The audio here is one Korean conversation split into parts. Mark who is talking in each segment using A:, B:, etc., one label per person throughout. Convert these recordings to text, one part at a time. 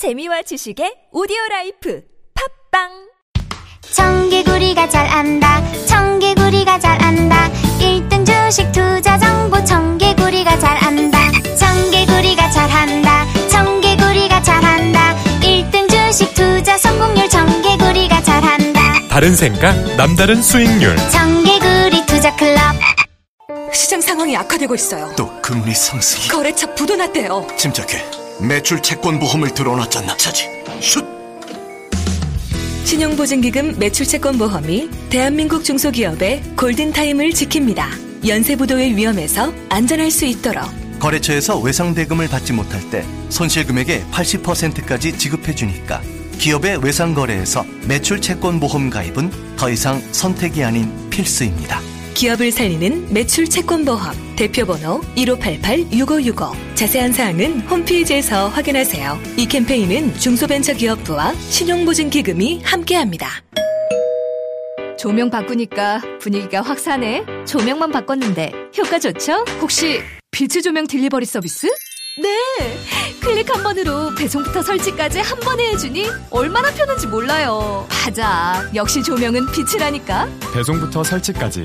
A: 재미와 지식의 오디오 라이프. 팝빵!
B: 청개구리가 잘 안다. 청개구리가 잘 안다. 1등 주식 투자 정보. 청개구리가 잘 안다. 청개구리가 잘 한다. 청개구리가 잘 한다. 1등 주식 투자 성공률. 청개구리가 잘 한다.
C: 다른 생각, 남다른 수익률.
B: 청개구리 투자 클럽.
D: 시장 상황이 악화되고 있어요.
E: 또 금리 상승이
D: 거래처 부도 났대요.
E: 침착해 매출 채권 보험을 들어놨잖아. 차지. 슛!
D: 신용보증기금 매출 채권 보험이 대한민국 중소기업의 골든타임을 지킵니다. 연쇄부도의 위험에서 안전할 수 있도록.
E: 거래처에서 외상 대금을 받지 못할 때 손실 금액의 80%까지 지급해 주니까 기업의 외상 거래에서 매출 채권 보험 가입은 더 이상 선택이 아닌 필수입니다
D: 기업을 살리는 매출 채권 보험 대표번호 1588-6565 자세한 사항은 홈페이지에서 확인하세요. 이 캠페인은 중소벤처기업부와 신용보증기금이 함께합니다.
F: 조명 바꾸니까 분위기가 확 사네. 조명만 바꿨는데 효과 좋죠? 혹시 빛의 조명 딜리버리 서비스? 네! 클릭 한 번으로 배송부터 설치까지 한 번에 해주니 얼마나 편한지 몰라요. 맞아. 역시 조명은 빛이라니까.
C: 배송부터 설치까지.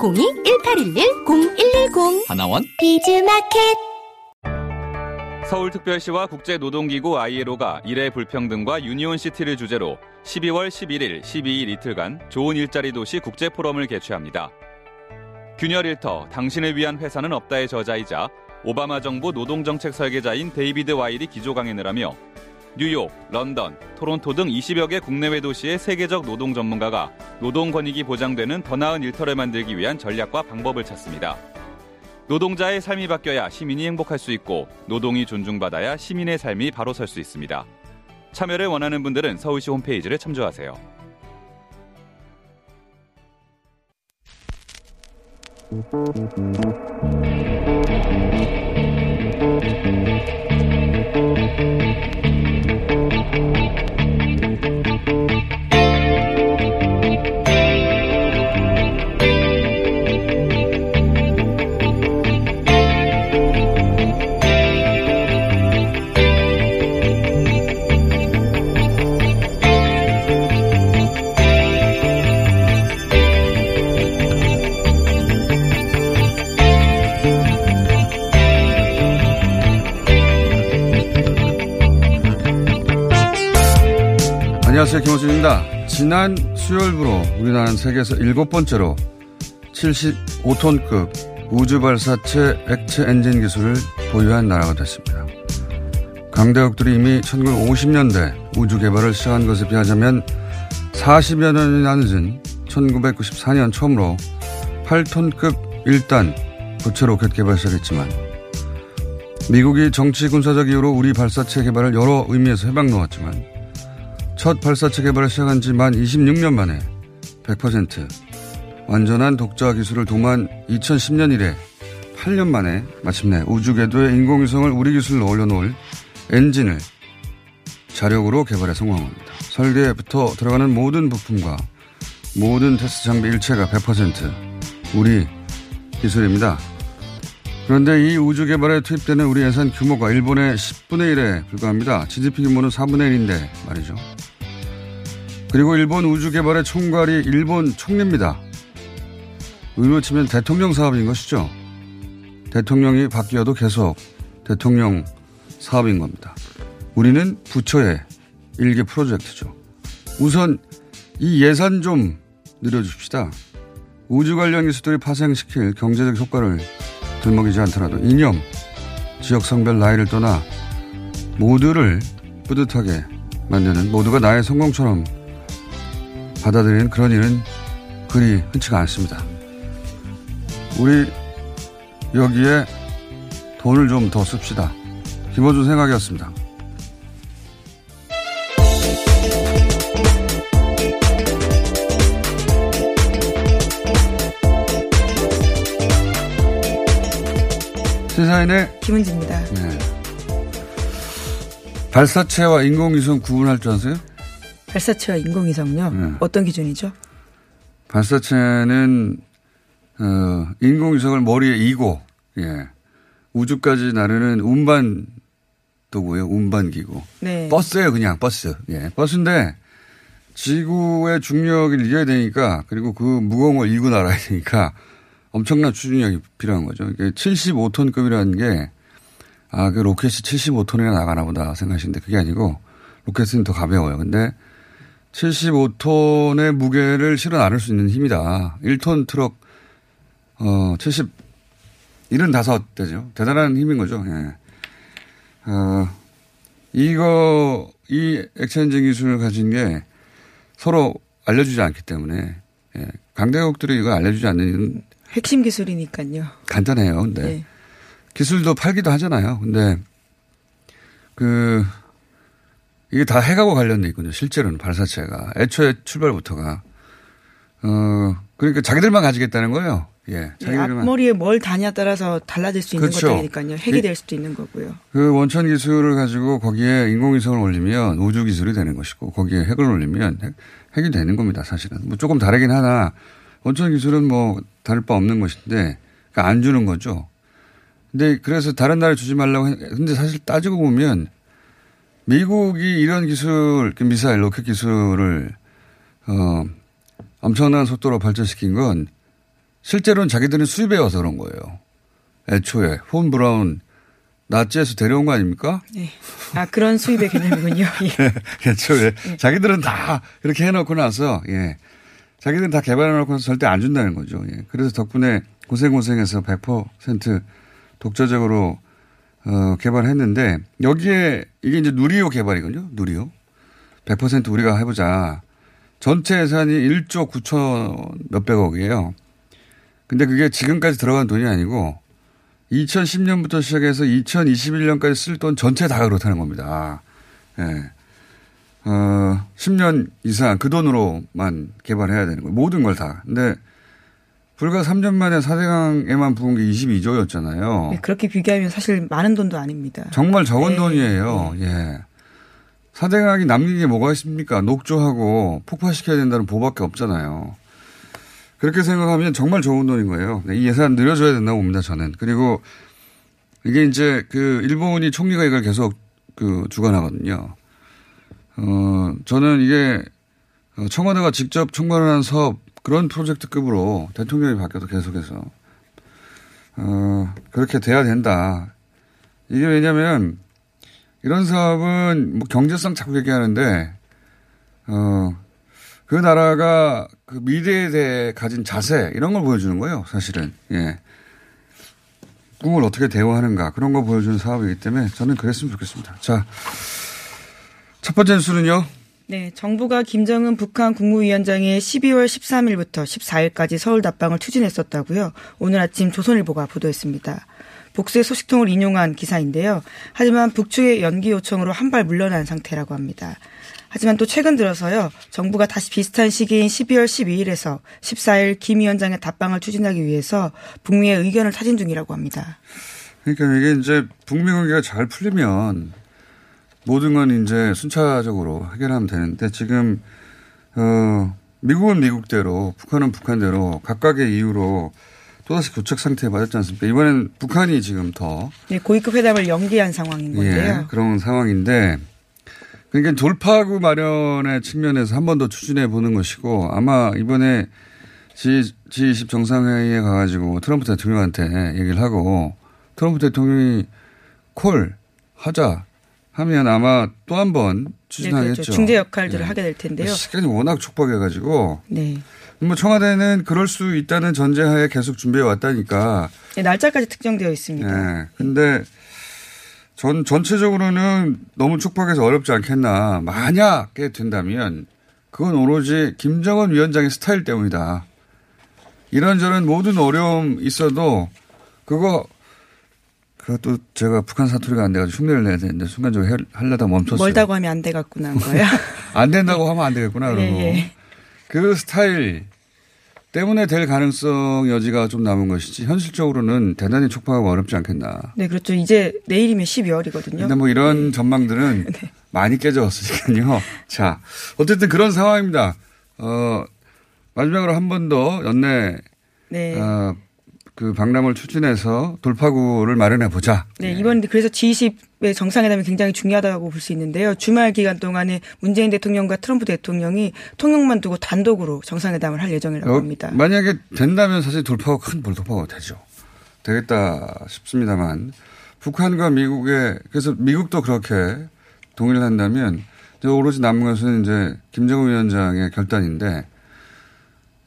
F: 02-1811-0110.
G: 하나원
B: 비즈마켓
H: 서울특별시와 국제노동기구 ILO가 일의 불평등과 union city를 주제로 12월 11일, 12일 이틀간 좋은 일자리 도시 국제포럼을 개최합니다. 균열 일터 당신을 위한 회사는 없다의 저자이자 오바마 정부 노동정책 설계자인 데이비드 와일이 기조 강연을 하며 뉴욕, 런던, 토론토 등 20여 개 국내외 도시의 세계적 노동 전문가가 노동 권익이 보장되는 더 나은 일터를 만들기 위한 전략과 방법을 찾습니다. 노동자의 삶이 바뀌어야 시민이 행복할 수 있고 노동이 존중받아야 시민의 삶이 바로 설 수 있습니다. 참여를 원하는 분들은 서울시 홈페이지를 참조하세요.
I: 안녕하세요. 김호준입니다. 지난 수요일부로 우리나라는 세계에서 일곱 번째로 75톤급 우주 발사체 액체 엔진 기술을 보유한 나라가 됐습니다. 강대국들이 이미 1950년대 우주 개발을 시작한 것에 비하자면 40여 년이나 늦은 1994년 처음으로 8톤급 1단 고체 로켓 개발 시작했지만 미국이 정치 군사적 이유로 우리 발사체 개발을 여러 의미에서 해방 놓았지만 첫 발사체 개발을 시작한 지 만 26년 만에 100% 완전한 독자 기술을 도모한 2010년 이래 8년 만에 마침내 우주 궤도에 인공위성을 우리 기술로 올려놓을 엔진을 자력으로 개발에 성공합니다. 설계부터 들어가는 모든 부품과 모든 테스트 장비 일체가 100% 우리 기술입니다. 그런데 이 우주 개발에 투입되는 우리 예산 규모가 일본의 10분의 1에 불과합니다. GDP 규모는 4분의 1인데 말이죠. 그리고 일본 우주 개발의 총괄이 일본 총리입니다. 의미로 치면 대통령 사업인 것이죠. 대통령이 바뀌어도 계속 대통령 사업인 겁니다. 우리는 부처의 일개 프로젝트죠. 우선 이 예산 좀 늘려줍시다. 우주 관련 기술들이 파생시킬 경제적 효과를 들먹이지 않더라도 이념, 지역 성별 나이를 떠나 모두를 뿌듯하게 만드는 모두가 나의 성공처럼 받아들이는 그런 일은 그리 흔치가 않습니다. 우리 여기에 돈을 좀 더 씁시다. 김어준 생각이었습니다. 시사인의
J: 김은지입니다.
I: 네. 발사체와 인공위성 구분할 줄 아세요?
J: 발사체와 인공위성요?
I: 네.
J: 어떤 기준이죠?
I: 발사체는 어, 인공위성을 머리에 이고 예. 우주까지 나르는 운반 도구예요. 운반 기구.
J: 네.
I: 버스예요, 그냥 버스. 예, 버스인데 지구의 중력을 이겨야 되니까 그리고 그 무거운 걸 이고 날아야 되니까 엄청난 추진력이 필요한 거죠. 이게 75톤급이라는 게 아, 그 로켓이 75톤이나 나가나 보다 생각하시는데 그게 아니고 로켓은 더 가벼워요. 근데 75톤의 무게를 실어 나를 수 있는 힘이다. 1톤 트럭, 어, 70, 75대죠. 대단한 힘인 거죠. 예. 어, 이거, 이 액체엔진 기술을 가진 게 서로 알려주지 않기 때문에, 예. 강대국들이 이거 알려주지 않는
J: 핵심 기술이니까요.
I: 간단해요. 근데
J: 네.
I: 기술도 팔기도 하잖아요. 근데 그 이게 다 핵하고 관련돼 있군요. 실제로는 발사체가 애초에 출발부터가 어 그러니까 자기들만 가지겠다는 거예요. 예,
J: 네,
I: 자기들만
J: 앞머리에 뭘 다냐에 따라서 달라질 수 있는
I: 그렇죠.
J: 것들이니까요. 핵이
I: 이-
J: 될 수도 있는 거고요.
I: 그 원천 기술을 가지고 거기에 인공위성을 올리면 우주 기술이 되는 것이고 거기에 핵을 올리면 핵, 핵이 되는 겁니다. 사실은 뭐 조금 다르긴 하나 원천 기술은 뭐 다를 바 없는 것인데 그러니까 안 주는 거죠. 근데 그래서 다른 나라에 주지 말라고 했- 근데 사실 따지고 보면 미국이 이런 기술 그 미사일 로켓 기술을 어 엄청난 속도로 발전시킨 건 실제로는 자기들은 수입해 와서 그런 거예요. 애초에 폰 브라운 나치에서 데려온 거 아닙니까?
J: 네. 아, 그런 수입의 개념이군요. 예.
I: 애초에 자기들은 다 이렇게 해놓고 나서 예 자기들은 다 개발해놓고 나서 절대 안 준다는 거죠. 예. 그래서 덕분에 고생 고생해서 100% 독자적으로 어, 개발했는데 여기에 이게 이제 누리호 개발이거든요. 누리호 100% 우리가 해보자. 전체 예산이 1조 9천 몇백억이에요. 근데 그게 지금까지 들어간 돈이 아니고 2010년부터 시작해서 2021년까지 쓸 돈 전체 다 그렇다는 겁니다. 예. 어, 10년 이상 그 돈으로만 개발해야 되는 거예요. 모든 걸 다. 근데 불과 3년 만에 4대강에만 부은 게 22조였잖아요.
J: 네, 그렇게 비교하면 사실 많은 돈도 아닙니다.
I: 정말 적은
J: 네.
I: 돈이에요. 예. 사대강이 남긴 게 뭐가 있습니까? 녹조하고 폭파시켜야 된다는 보밖에 없잖아요. 그렇게 생각하면 정말 좋은 돈인 거예요. 네, 이 예산 늘려줘야 된다고 봅니다, 저는. 그리고 이게 이제 그 일본이 총리가 이걸 계속 그 주관하거든요. 어, 저는 이게 어, 청와대가 직접 총괄하는 사업 그런 프로젝트급으로 대통령이 바뀌어도 계속해서 어, 그렇게 돼야 된다. 이게 왜냐면 이런 사업은 뭐 경제성 자꾸 얘기하는데 어, 그 나라가 그 미래에 대해 가진 자세 이런 걸 보여주는 거예요. 사실은 예. 꿈을 어떻게 대우하는가 그런 거 보여주는 사업이기 때문에 저는 그랬으면 좋겠습니다. 자, 첫 번째 뉴스는요.
J: 네, 정부가 김정은 북한 국무위원장의 12월 13일부터 14일까지 서울 답방을 추진했었다고요. 오늘 아침 조선일보가 보도했습니다. 복수의 소식통을 인용한 기사인데요. 하지만 북측의 연기 요청으로 한 발 물러난 상태라고 합니다. 하지만 또 최근 들어서요. 정부가 다시 비슷한 시기인 12월 12일에서 14일 김 위원장의 답방을 추진하기 위해서 북미의 의견을 타진 중이라고 합니다.
I: 그러니까 이게 이제 북미 관계가 잘 풀리면 모든 건 이제 순차적으로 해결하면 되는데 지금 어 미국은 미국대로 북한은 북한대로 각각의 이유로 또다시 교착 상태에 빠졌지 않습니까? 이번엔 북한이 지금 더
J: 네, 고위급 회담을 연기한 상황인 건데요.
I: 예, 그런 상황인데 그러니까 돌파구 마련의 측면에서 한 번 더 추진해 보는 것이고 아마 이번에 G, G20 정상회의에 가가지고 트럼프 대통령한테 얘기를 하고 트럼프 대통령이 콜 하자 하면 아마 또 한번
J: 네,
I: 추진하겠죠.
J: 그렇죠. 중재 역할들을
I: 예.
J: 하게 될 텐데요.
I: 시간이 워낙 촉박해가지고
J: 네.
I: 뭐 청와대는 그럴 수 있다는 전제하에 계속 준비해 왔다니까.
J: 네, 날짜까지 특정되어 있습니다.
I: 예. 근데 전 전체적으로는 너무 촉박해서 어렵지 않겠나. 만약에 된다면 그건 오로지 김정은 위원장의 스타일 때문이다. 이런저런 모든 어려움 있어도 그거 그것도 제가 북한 사투리가 안 돼가지고 흉내를 내야 되는데 순간적으로 해- 하려다 멈췄어요.
J: 멀다고 하면 안 돼 갖고 난 거야.
I: 안 된다고 하면 안 되겠구나 그러고
J: 예, 예.
I: 그 스타일 때문에 될 가능성 여지가 좀 남은 것이지 현실적으로는 대단히 촉박하고 어렵지 않겠나.
J: 네, 그렇죠. 이제 내일이면 12월이거든요.
I: 근데 뭐 이런 전망들은 많이 깨져왔으니까요. 자, 어쨌든 그런 상황입니다. 어, 마지막으로 한 번 더 연내
J: 네.
I: 어, 그 박람을 추진해서 돌파구를 마련해 보자.
J: 네, 이번 그래서 G20의 정상회담이 굉장히 중요하다고 볼 수 있는데요. 주말 기간 동안에 문재인 대통령과 트럼프 대통령이 통역만 두고 단독으로 정상회담을 할 예정이라고
I: 어,
J: 합니다.
I: 만약에 된다면 사실 돌파가 큰 돌파가 되죠. 되겠다 싶습니다만 북한과 미국의 그래서 미국도 그렇게 동의를 한다면 오로지 남은 것은 이제 김정은 위원장의 결단인데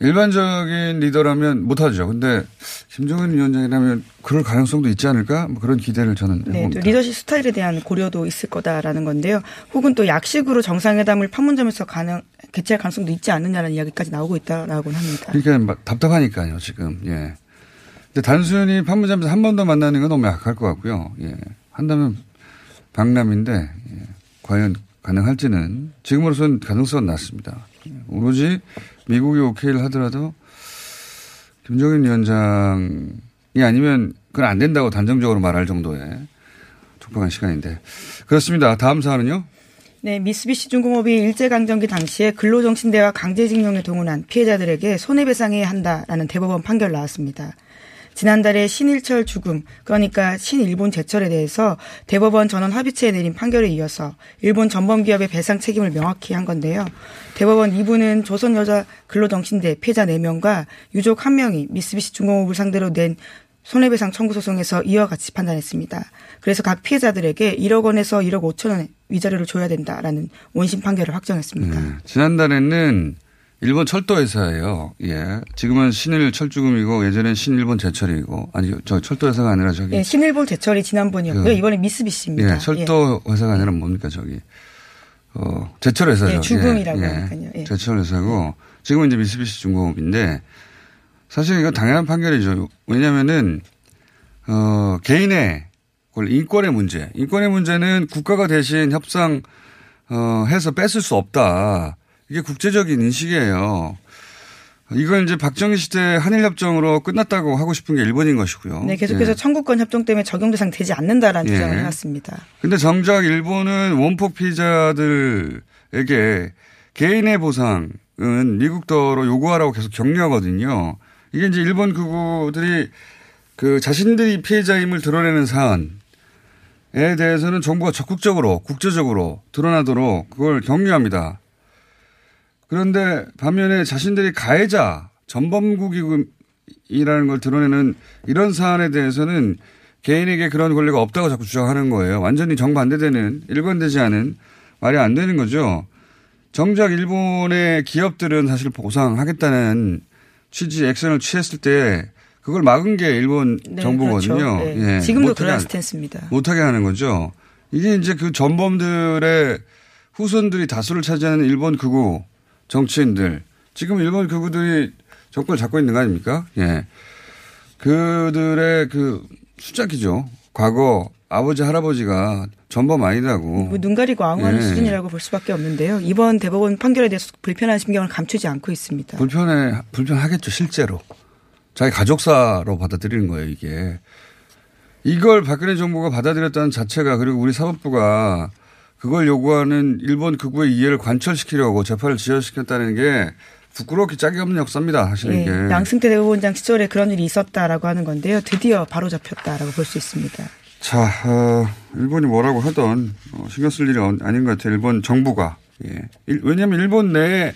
I: 일반적인 리더라면 못하죠. 근데 김정은 위원장이라면 그럴 가능성도 있지 않을까? 뭐 그런 기대를 저는
J: 네, 또
I: 해봅니다.
J: 리더십 스타일에 대한 고려도 있을 거다라는 건데요. 혹은 또 약식으로 정상회담을 판문점에서 가능 개최할 가능성도 있지 않느냐는 이야기까지 나오고 있다라고는 합니다.
I: 그러니까 막 답답하니까요, 지금. 예. 근데 단순히 판문점에서 한 번 더 만나는 건 너무 약할 것 같고요. 예. 한다면 박람인데 예. 과연 가능할지는 지금으로서는 가능성은 낮습니다. 예. 오로지 미국이 오케이를 하더라도 김정인 위원장이 아니면 그건 안 된다고 단정적으로 말할 정도의 촉박한 시간인데 그렇습니다. 다음 사안은요.
J: 네, 미쓰비시 중공업이 일제강점기 당시에 근로정신대와 강제징용에 동원한 피해자들에게 손해배상해야 한다라는 대법원 판결 나왔습니다. 지난달에 신일철 죽음, 그러니까 신일본 제철에 대해서 대법원 전원 합의체에 내린 판결에 이어서 일본 전범기업의 배상 책임을 명확히 한 건데요. 대법원 2부는 조선여자 근로정신대 피해자 4명과 유족 1명이 미쓰비시 중공업을 상대로 낸 손해배상 청구 소송에서 이와 같이 판단했습니다. 그래서 각 피해자들에게 1억 원에서 1억 5천 원의 위자료를 줘야 된다라는 원심 판결을 확정했습니다.
I: 네. 지난달에는 일본 철도 회사예요. 예. 지금은 신일 철주금이고 예전엔 신일본 제철이고 아니 저 철도 회사가 아니라 저기
J: 예, 신일본 제철이 지난번이었고요.
I: 그-
J: 이번에 미쓰비시입니다.
I: 예, 철도 회사가 아니라 뭡니까 저기 어 제철 회사죠.
J: 예, 죽음이라고 하니까요. 예.
I: 제철 회사고 지금은 이제 미쓰비시 중공업인데 사실 이거 당연한 판결이죠. 왜냐하면은 어 개인의 인권의 문제, 인권의 문제는 국가가 대신 협상 어 해서 뺏을 수 없다. 이게 국제적인 인식이에요. 이걸 이제 박정희 시대 한일협정으로 끝났다고 하고 싶은 게 일본인 것이고요.
J: 네, 계속해서
I: 예.
J: 청구권 협정 때문에 적용 대상 되지 않는다라는
I: 예.
J: 주장을 해왔습니다.
I: 근데 정작 일본은 원폭 피해자들에게 개인의 보상은 미국도로 요구하라고 계속 격려하거든요. 이게 이제 일본 극우들이 그 자신들이 피해자임을 드러내는 사안에 대해서는 정부가 적극적으로 국제적으로 드러나도록 그걸 격려합니다. 그런데 반면에 자신들이 가해자 전범국이라는 걸 드러내는 이런 사안에 대해서는 개인에게 그런 권리가 없다고 자꾸 주장하는 거예요. 완전히 정반대되는 일관되지 않은 말이 안 되는 거죠. 정작 일본의 기업들은 사실 보상하겠다는 취지 액션을 취했을 때 그걸 막은 게 일본
J: 네,
I: 정부거든요.
J: 그렇죠. 네.
I: 예,
J: 지금도 그런
I: 한-
J: 스탠스입니다.
I: 못하게 하는 거죠. 이게 이제 그 전범들의 후손들이 다수를 차지하는 일본 극우 정치인들. 지금 일본 극우들이 정권을 잡고 있는 거 아닙니까? 예. 그들의 그 수작이죠. 과거 아버지 할아버지가 전범 아니다고.
J: 뭐 눈 가리고 앙호하는
I: 예.
J: 수준이라고 볼 수밖에 없는데요. 이번 대법원 판결에 대해서 불편한 심경을 감추지 않고 있습니다.
I: 불편해, 불편하겠죠, 실제로. 자기 가족사로 받아들이는 거예요, 이게. 이걸 박근혜 정부가 받아들였다는 자체가 그리고 우리 사법부가 그걸 요구하는 일본 극우의 이해를 관철시키려고 재판을 지연시켰다는 게 부끄럽게 짝이 없는 역사입니다, 사실
J: 예,
I: 이게.
J: 양승태 대법원장 시절에 그런 일이 있었다라고 하는 건데요. 드디어 바로 잡혔다라고 볼 수 있습니다.
I: 자, 어, 일본이 뭐라고 하던 어, 신경 쓸 일이 어- 아닌 것 같아요. 일본 정부가. 예. 일- 왜냐하면 일본 내에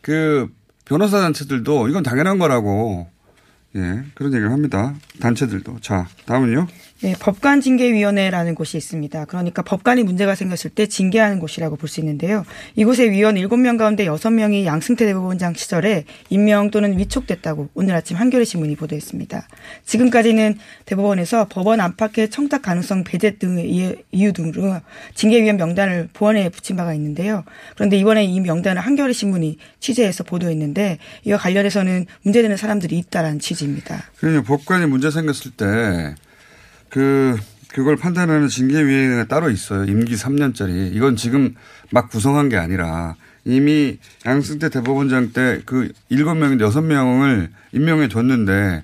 I: 그 변호사 단체들도 이건 당연한 거라고 예, 그런 얘기를 합니다. 단체들도. 자, 다음은요.
J: 네, 법관 징계위원회라는 곳이 있습니다. 그러니까 법관이 문제가 생겼을 때 징계하는 곳이라고 볼 수 있는데요. 이곳의 위원 7명 가운데 6명이 양승태 대법원장 시절에 임명 또는 위촉됐다고 오늘 아침 한겨레 신문이 보도했습니다. 지금까지는 대법원에서 법원 안팎의 청탁 가능성 배제 등의 이유- 등으로 징계위원 명단을 보원에 붙인 바가 있는데요. 그런데 이번에 이 명단을 한겨레 신문이 취재해서 보도했는데 이와 관련해서는 문제되는 사람들이 있다라는 취지입니다.
I: 그러니 법관이 문제 생겼을 때 그, 그걸 판단하는 징계위원회가 따로 있어요. 임기 3년짜리. 이건 지금 막 구성한 게 아니라 이미 양승태 대법원장 때그 일곱 명인 여섯 명을 임명해 줬는데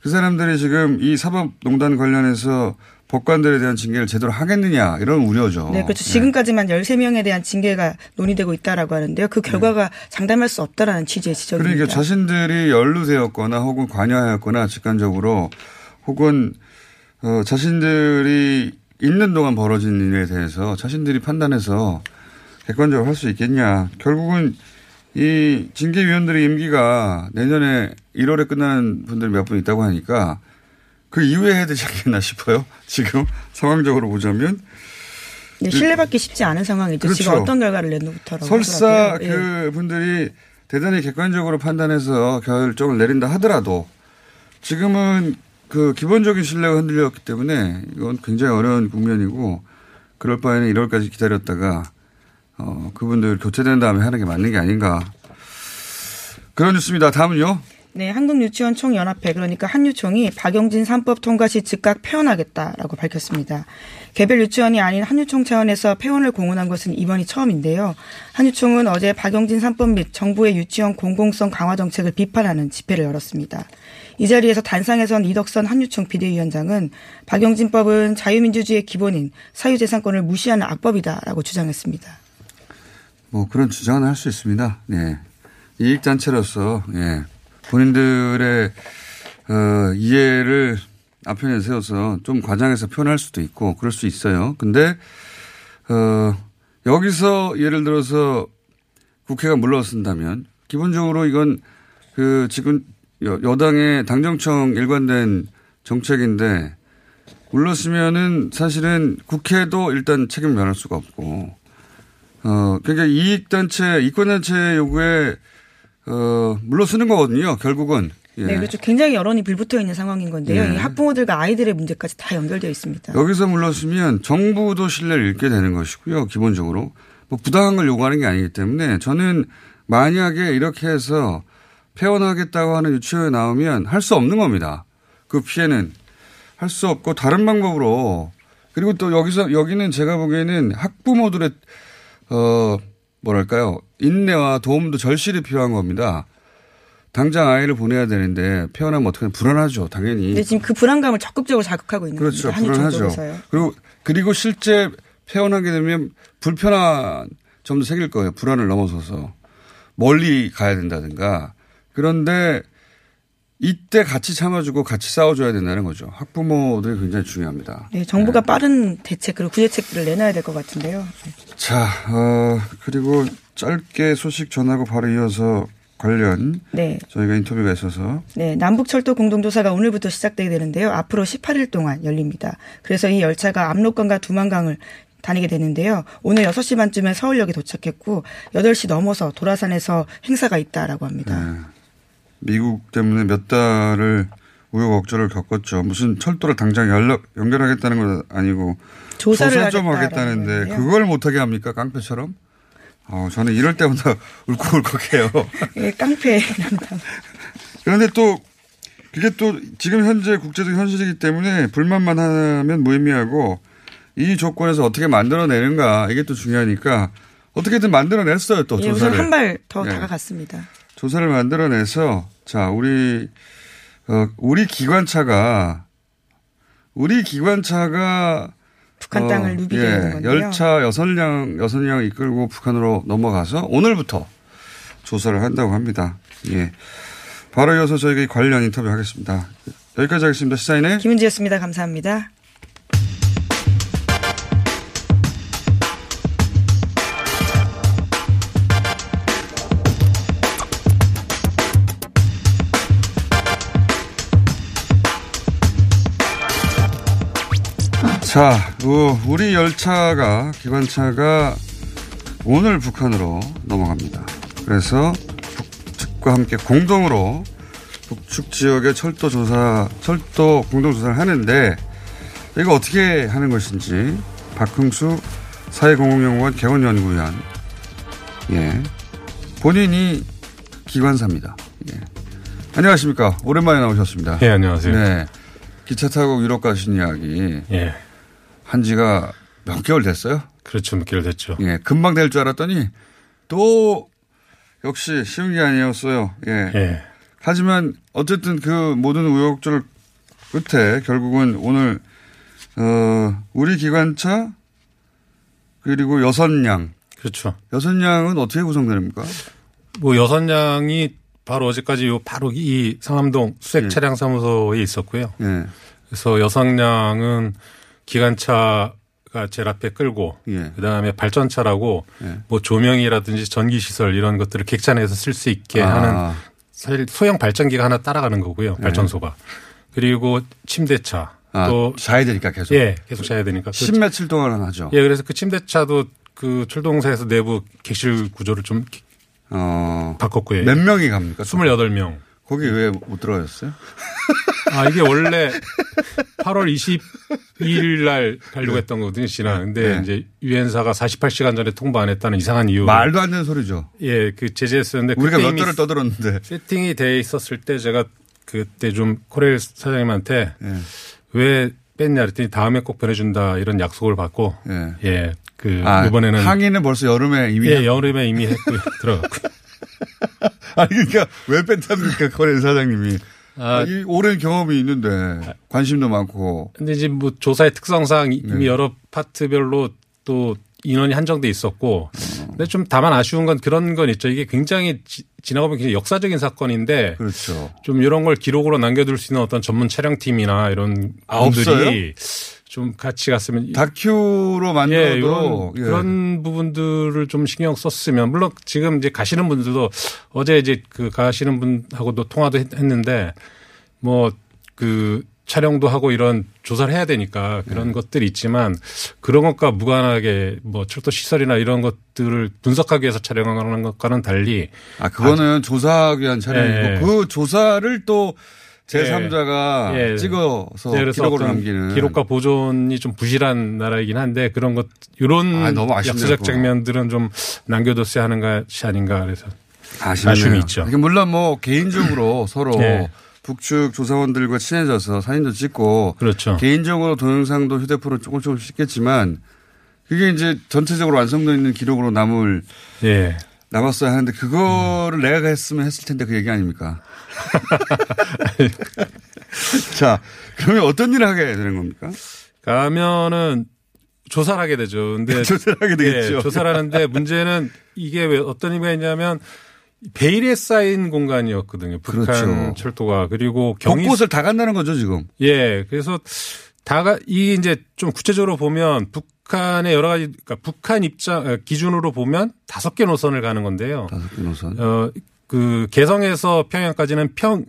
I: 그 사람들이 지금 이 사법농단 관련해서 법관들에 대한 징계를 제대로 하겠느냐 이런 우려죠.
J: 네, 그렇죠. 지금까지만 13명에 대한 징계가 논의되고 있다라고 하는데요. 그 결과가 장담할 수 없다라는 취지의 지적입니다.
I: 그러니까 자신들이 연루되었거나 혹은 관여하였거나 직간접으로 혹은 어, 자신들이 있는 동안 벌어진 일에 대해서 자신들이 판단해서 객관적으로 할 수 있겠냐. 결국은 이 징계위원들의 임기가 내년에 1월에 끝나는 분들이 몇 분 있다고 하니까 그 이후에 해야 되지 않겠나 싶어요. 지금 상황적으로 보자면.
J: 네, 신뢰받기 쉽지 않은 상황이죠.
I: 그렇죠.
J: 지금 어떤 결과를 내놓더라고요.
I: 설사
J: 예.
I: 그 분들이 대단히 객관적으로 판단해서 결정을 내린다 하더라도 지금은 그 기본적인 신뢰가 흔들렸기 때문에 이건 굉장히 어려운 국면이고 그럴 바에는 1월까지 기다렸다가 어, 그분들 교체된 다음에 하는 게 맞는 게 아닌가. 그런 뉴스입니다. 다음은요.
J: 네, 한국유치원 총연합회 그러니까 한유총이 박용진 3법 통과 시 즉각 폐원하겠다라고 밝혔습니다. 개별 유치원이 아닌 한유총 차원에서 폐원을 공언한 것은 이번이 처음인데요. 한유총은 어제 박용진 3법 및 정부의 유치원 공공성 강화 정책을 비판하는 집회를 열었습니다. 이 자리에서 단상에선 이덕선 한유총 비대위원장은 박용진법은 자유민주주의의 기본인 사유재산권을 무시하는 악법이다라고 주장했습니다.
I: 뭐 그런 주장은 할 수 있습니다. 예. 이익단체로서, 예. 본인들의, 어, 이해를 앞편에 세워서 좀 과장해서 표현할 수도 있고 그럴 수 있어요. 근데, 어, 여기서 예를 들어서 국회가 물러선다면 기본적으로 이건 그 지금 여, 여당의 당정청 일관된 정책인데 물렀으면은 사실은 국회도 일단 책임을 면할 수가 없고 어, 그러니까 이익단체, 이권단체 요구에, 어, 물러서는 거거든요, 결국은. 예.
J: 네, 그렇죠. 굉장히 여론이 불붙어 있는 상황인 건데요.
I: 예.
J: 이 학부모들과 아이들의 문제까지 다 연결되어 있습니다.
I: 여기서 물러서면 정부도 신뢰를 잃게 되는 것이고요, 기본적으로. 뭐 부당한 걸 요구하는 게 아니기 때문에 저는 만약에 이렇게 해서 폐원하겠다고 하는 유치원에 나오면 할 수 없는 겁니다. 그 피해는. 할 수 없고 다른 방법으로 그리고 또 여기서, 여기는 제가 보기에는 학부모들의 어, 뭐랄까요. 인내와 도움도 절실히 필요한 겁니다. 당장 아이를 보내야 되는데 폐원하면 어떻게 불안하죠. 당연히.
J: 네, 지금 그 불안감을 적극적으로 자극하고 있는
I: 그렇죠. 불안하죠. 그리고, 그리고 실제 폐원하게 되면 불편한 점도 생길 거예요. 불안을 넘어서서. 멀리 가야 된다든가. 그런데 이때 같이 참아주고 같이 싸워줘야 된다는 거죠. 학부모들이 굉장히 중요합니다.
J: 네, 정부가 빠른 대책 그리고 구제책들을 내놔야 될 것 같은데요.
I: 자, 어, 그리고 짧게 소식 전하고 바로 이어서 관련
J: 네.
I: 저희가 인터뷰가 있어서
J: 네, 남북철도 공동조사가 오늘부터 시작되게 되는데요. 앞으로 18일 동안 열립니다. 그래서 이 열차가 압록강과 두만강을 다니게 되는데요. 오늘 6시 반쯤에 서울역에 도착했고 8시 넘어서 도라산에서 행사가 있다라고 합니다.
I: 네. 미국 때문에 몇 달을 우여곡절을 겪었죠. 무슨 철도를 당장 연락 연결하겠다는 건 아니고
J: 조사를
I: 조사 좀 하겠다는데
J: 거예요.
I: 그걸 못하게 합니까 깡패처럼? 어, 저는 이럴 때마다 울컥울컥해요.
J: 예, 깡패라는 단어.
I: 그런데 또 그게 또 지금 현재 국제적 현실이기 때문에 불만만 하면 무의미하고 이 조건에서 어떻게 만들어내는가 이게 또 중요하니까 어떻게든 만들어냈어요 또
J: 예,
I: 조사를.
J: 한발더
I: 네.
J: 다가갔습니다.
I: 조사를 만들어내서 자 우리 어, 우리 기관차가 우리 기관차가
J: 북한
I: 어,
J: 땅을 누비게
I: 예,
J: 되는 건데요.
I: 열차 여섯 량 여섯 량 이끌고 북한으로 넘어가서 오늘부터 조사를 한다고 합니다. 예. 바로 이어서 저희가 이 관련 인터뷰 하겠습니다. 여기까지 하겠습니다. 시사인의
J: 김은지였습니다. 감사합니다.
I: 자, 어, 우리 열차가 기관차가 오늘 북한으로 넘어갑니다. 그래서 북측과 함께 공동으로 북측 지역의 철도 조사, 철도 공동 조사를 하는데 이거 어떻게 하는 것인지 박흥수 사회공공연구원 개원연구위원 예 본인이 기관사입니다. 예. 안녕하십니까 오랜만에 나오셨습니다.
K: 예, 안녕하세요.
I: 네 기차 타고 유럽 가신 이야기
K: 예.
I: 한 지가 몇 개월 됐어요?
K: 그렇죠. 몇 개월 됐죠.
I: 예 금방 될 줄 알았더니 또 역시 쉬운 게 아니었어요. 예.
K: 예.
I: 하지만 어쨌든 그 모든 우여곡절 끝에 결국은 오늘 어 우리 기관차 그리고 여선양
K: 그렇죠.
I: 여선양은 어떻게 구성됩니까?
K: 뭐 여선양이 바로 어제까지 요 바로 이 상암동 수색 차량 사무소에 있었고요.
I: 예.
K: 그래서 여선양은 기관차가 제일 앞에 끌고
I: 예.
K: 그다음에 발전차라고 뭐 조명이라든지 전기 시설 이런 것들을 객차 내에서 쓸 수 있게
I: 아.
K: 하는 사실 소형 발전기가 하나 따라가는 거고요. 발전소가. 그리고 침대차
I: 아,
K: 또
I: 자야 되니까 계속.
K: 예, 계속 자야 되니까.
I: 그십 며칠 동안 하죠.
K: 예, 그래서 그 침대차도 그 출동사에서 내부 객실 구조를 좀
I: 어.
K: 바꿨고요.
I: 몇 명이 갑니까?
K: 28명.
I: 거기 왜 못 들어가셨어요?
K: 아, 이게 원래 8월 22일 날 가려고 했던 거거든요, 지난. 근데
I: 네.
K: 이제 유엔사가 48시간 전에 통보 안 했다는 이상한 이유.
I: 말도 안 되는 소리죠.
K: 예, 그 제재했었는데
I: 우리가 몇 달을 떠들었는데.
K: 세팅이 돼 있었을 때 제가 그때 좀 코레일 사장님한테
I: 예.
K: 왜 뺐냐 그랬더니 다음에 꼭 보내준다 이런 약속을 받고
I: 예.
K: 예, 그
I: 아,
K: 이번에는
I: 항의는 벌써 여름에 이미.
K: 예, 여름에 이미 했고 들어갔고.
I: 아니 그러니까 왜 뺐답니까 거래 사장님이.
K: 아,
I: 이 오랜 경험이 있는데 관심도 많고.
K: 근데 이제 뭐 조사의 특성상 이미
I: 네.
K: 여러 파트별로 또 인원이 한정돼 있었고, 근데 좀 다만 아쉬운 건 그런 건 있죠. 이게 굉장히 지, 지나가 보면 굉장히 역사적인 사건인데,
I: 그렇죠.
K: 좀 이런 걸 기록으로 남겨둘 수 있는 어떤 전문 촬영팀이나 이런
I: 아,
K: 분들이 좀 같이 갔으면
I: 다큐로 만들어도
K: 예,
I: 예.
K: 그런 부분들을 좀 신경 썼으면 물론 지금 이제 가시는 분들도 어제 이제 그 가시는 분하고도 통화도 했- 했는데 뭐 그 촬영도 하고 이런 조사를 해야 되니까
I: 네.
K: 그런 것들이 있지만 그런 것과 무관하게 뭐 철도 시설이나 이런 것들을 분석하기 위해서 촬영하는 것과는 달리
I: 아 그거는 조사하기 위한 촬영이고
K: 예.
I: 그 조사를 또 제3자가
K: 예.
I: 찍어서
K: 네, 어떤
I: 남기는
K: 기록과 보존이 좀 부실한 나라이긴 한데 그런 것 이런
I: 아,
K: 역사적. 장면들은 좀 남겨뒀어야 하는 것이 아닌가 그래서
I: 아쉽네요.
K: 아쉬움이 있죠.
I: 물론 뭐 개인적으로 서로
K: 네.
I: 북측 조사원들과 친해져서 사진도 찍고
K: 그렇죠.
I: 개인적으로 동영상도 휴대폰으로 조금 조금씩 찍겠지만 그게 이제 전체적으로 완성되어 있는 기록으로 남을
K: 예.
I: 남았어야 하는데 그거를 내가 했으면 했을 텐데 그 얘기 아닙니까? 자, 그러면 어떤 일을 하게 되는 겁니까?
K: 가면은 조사를 하게 되죠. 근데
I: 조사를 하게 되겠죠.
K: 예, 조사를 하는데 문제는 이게 왜 어떤 의미가 있냐면 베일에 쌓인 공간이었거든요. 북한
I: 그렇죠.
K: 철도가 그리고 경위
I: 곳곳을 다 간다는 거죠, 지금.
K: 예. 그래서 다가 이게 이제 좀 구체적으로 보면 북 한의 여러 가지 그러니까 북한 입장 어, 기준으로 보면 다섯 개 노선을 가는 건데요.
I: 다섯 개 노선.
K: 어그 개성에서 평양까지는 평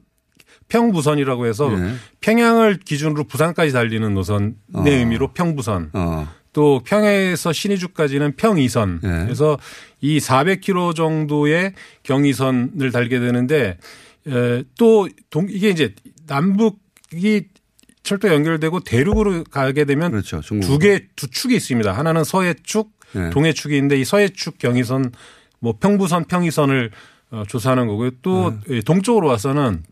K: 평부선이라고 해서
I: 예.
K: 평양을 기준으로 부산까지 달리는 노선의
I: 어.
K: 의미로 평부선.
I: 어.
K: 또 평양에서 신의주까지는 평이선.
I: 예.
K: 그래서 이 400km 정도의 경의선을 달게 되는데 에, 또 동, 이게 이제 남북이 철도 연결되고 대륙으로 가게 되면
I: 그렇죠.
K: 두 개 두 축이 있습니다. 하나는 서해 축,
I: 예.
K: 동해 축이 있는데 이 서해 축 경의선 뭐 평부선 평이선을 어, 조사하는 거고요. 또 예, 동쪽으로 와서는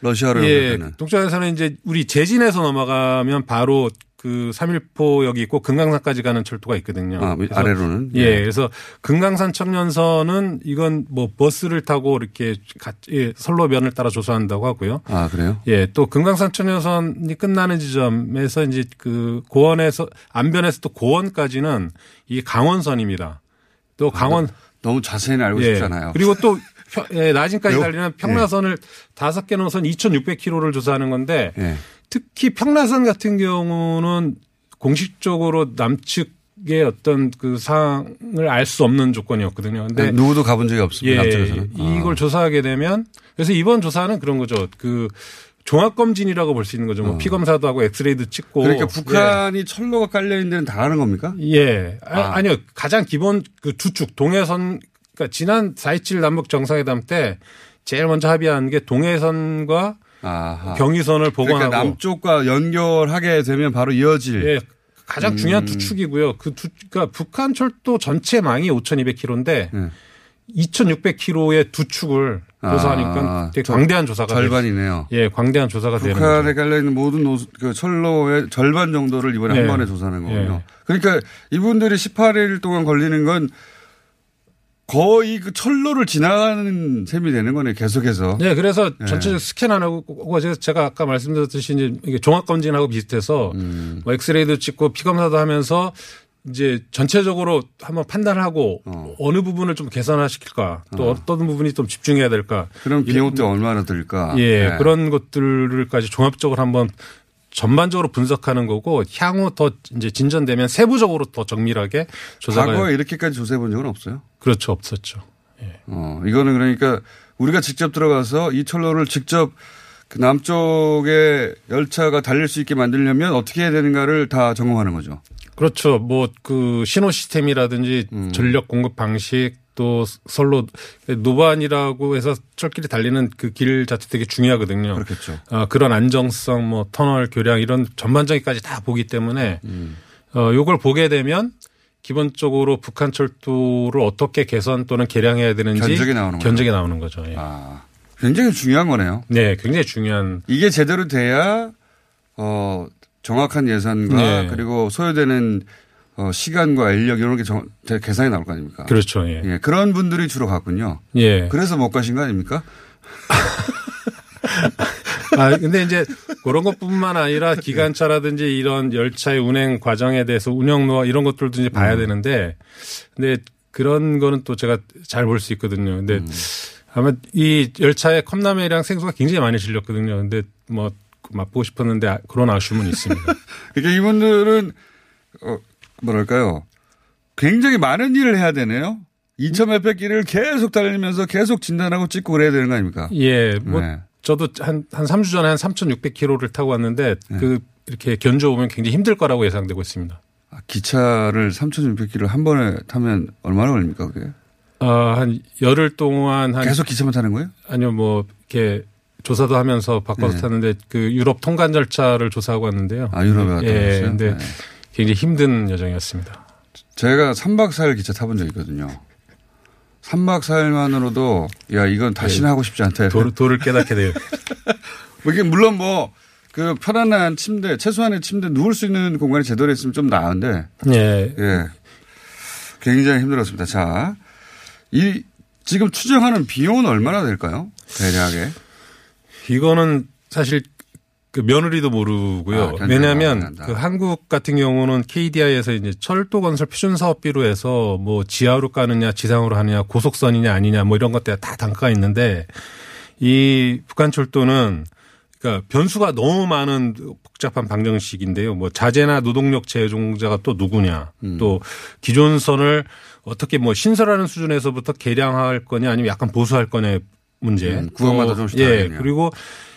I: 러시아로
K: 예. 동쪽에서는 이제 우리 제진에서 넘어가면 바로 그 삼일포역이 있고 금강산까지 가는 철도가 있거든요.
I: 아, 아래로는?
K: 예,
I: 예.
K: 그래서 금강산 청년선은 이건 뭐 버스를 타고 이렇게 가- 예, 선로면을 따라 조사한다고 하고요.
I: 아, 그래요?
K: 예, 또 금강산 청년선이 끝나는 지점에서 이제 그 고원에서 안변에서 또 고원까지는 이게 강원선입니다. 또 강원
I: 너무 자세히는 알고
K: 예.
I: 싶잖아요.
K: 그리고 또 평- 예, 나진까지
I: 요-
K: 달리는 평라선을 다섯 개 노선 2,600km를 조사하는 건데
I: 예.
K: 특히 평라선 같은 경우는 공식적으로 남측의 어떤 그 사항을 알 수 없는 조건이었거든요. 근데
I: 네, 누구도 가본 적이 없습니다.
K: 예,
I: 남쪽에서는.
K: 이걸 조사하게 되면 그래서 이번 조사는 그런 거죠. 그 종합검진이라고 볼 수 있는 거죠. 뭐 피검사도 하고 엑스레이도 찍고.
I: 그러니까 북한이 철로가 깔려 있는 데는 다 하는 겁니까?
K: 예. 아,
I: 아.
K: 아니요. 가장 기본 그두축 동해선 그러니까 지난 4.27 남북 정상회담 때 제일 먼저 합의한 게 동해선과
I: 아하.
K: 경의선을 보강하고
I: 그러니까 남쪽과 연결하게 되면 바로 이어질.
K: 예. 가장 중요한
I: 음.
K: 두 축이고요. 그 두, 그러니까 북한 철도 전체 망이 5,200km인데
I: 예.
K: 2,600km의 두 축을 조사하니까
I: 아,
K: 되게 광대한 조사가
I: 절반이네요.
K: 되, 예, 광대한 조사가 되는
I: 북한에. 깔려 있는 모든 노, 그 철로의 절반 정도를 이번에
K: 네.
I: 한 번에 조사하는 거군요.
K: 네.
I: 그러니까 이분들이 18일 동안 걸리는 건 거의 그 철로를 지나가는 셈이 되는 거네 계속해서.
K: 네, 그래서
I: 네.
K: 전체적 스캔 안 하고 제가- 아까 말씀드렸듯이 이제 종합 검진하고 비슷해서
I: 음.
K: 뭐 엑스레이도 찍고 피 검사도 하면서 이제 전체적으로 한번 판단을 하고 어. 느 부분을 좀 개선화시킬까 또 어. 떤 부분이 좀 집중해야 될까.
I: 그럼 비용 때 얼마나 들까?
K: 예,
I: 네.
K: 그런 것들까지 종합적으로 한번 전반적으로 분석하는 거고 향후 더 이제 진전되면 세부적으로 더 정밀하게 조사가
I: 과거에 이렇게까지 조사해 본 적은 없어요.
K: 그렇죠 없었죠.
I: 어, 이거는 그러니까 우리가 직접 들어가서 이 철로를 직접 그 남쪽에 열차가 달릴 수 있게 만들려면 어떻게 해야 되는가를 다 점검하는 거죠.
K: 그렇죠. 뭐 그 신호 시스템이라든지
I: 음.
K: 전력 공급 방식 또 선로 노반이라고 해서 철길이 달리는 그 길 자체 되게 중요하거든요.
I: 그렇겠죠.
K: 어, 그런 안정성, 뭐 터널 교량 이런 전반적인까지 다 보기 때문에
I: 음.
K: 어, 요걸 보게 되면 기본적으로 북한 철도를 어떻게 개선 또는 개량해야 되는지
I: 견적이 나오는 거죠.
K: 견적이 나오는 거죠. 예.
I: 굉장히 중요한 거네요.
K: 네, 굉장히 중요한
I: 이게 제대로 돼야 어 정확한 예산과
K: 네.
I: 그리고 소요되는 어 시간과 인력 이런 게 정, 대- 계산이 나올 거 아닙니까?
K: 그렇죠. 예.
I: 그런 분들이 주로 갔군요.
K: 예.
I: 그래서 못 가신 거 아닙니까?
K: 아, 근데 이제 그런 것뿐만 아니라 기관차라든지 이런 열차의 운행 과정에 대해서 운영 노하 이런 것들도 이제 봐야 되는데 근데 그런 거는 또 제가 잘 볼 수 있거든요. 근데 아마 이 열차의 컵라면이랑 생수가 굉장히 많이 실렸거든요. 근데 뭐 맛보고 싶었는데 아- 그런 아쉬움은 있습니다.
I: 그러니까 이분들은 어 뭐랄까요? 굉장히 많은 일을 해야 되네요. 2천 몇백 끼를 계속 달리면서 계속 진단하고 찍고 그래야 되는 거 아닙니까?
K: 예, 뭐
I: 네.
K: 저도 한, 한 3주 전에 한 3,600km를 타고 왔는데 그 이렇게 견뎌오면 굉장히 힘들 거라고 예상되고 있습니다.
I: 아, 기차를 3,600끼를 한 번에 타면 얼마나 걸립니까, 그게?
K: 아, 한 열흘 동안 한
I: 계속 기차만 타는 거예요?
K: 아니요, 뭐 이렇게 조사도 하면서 바꿔서
I: 네.
K: 탔는데 그 유럽 통관 절차를 조사하고 왔는데요.
I: 아, 유럽에 갔다
K: 예,
I: 오셨어요?
K: 근데
I: 네.
K: 굉장히 힘든 여정이었습니다.
I: 제가 3박 4일 기차 타본 적 있거든요. 3박 4일만으로도 야, 이건 다시는
K: 네.
I: 하고 싶지 않다.
K: 도를, 도를 깨닫게 돼요.
I: 뭐 이게 물론 뭐 그 편안한 침대, 최소한의 침대 누울 수 있는 공간이 제대로 있으면 좀 나은데.
K: 예.
I: 예. 굉장히 힘들었습니다. 자, 이 지금 추정하는 비용은 얼마나 될까요? 대략에.
K: 이거는 사실 그 며느리도 모르고요.
I: 아, 견적이
K: 왜냐하면
I: 나온다.
K: 그 한국 같은 경우는 KDI에서 이제 철도 건설 표준 사업비로 해서 뭐 지하로 까느냐 지상으로 하느냐 고속선이냐 아니냐 뭐 이런 것들 다 단가가 있는데 이 북한 철도는 그러니까 변수가 너무 많은 복잡한 방정식인데요. 뭐 자재나 노동력 제공자가 또 누구냐,
I: 음.
K: 또 기존 선을 어떻게 뭐 신설하는 수준에서부터 개량할 거냐, 아니면 약간 보수할 거냐의 문제.
I: 음, 구역마다
K: 또
I: 조금씩
K: 예,
I: 다르겠네요.
K: 그리고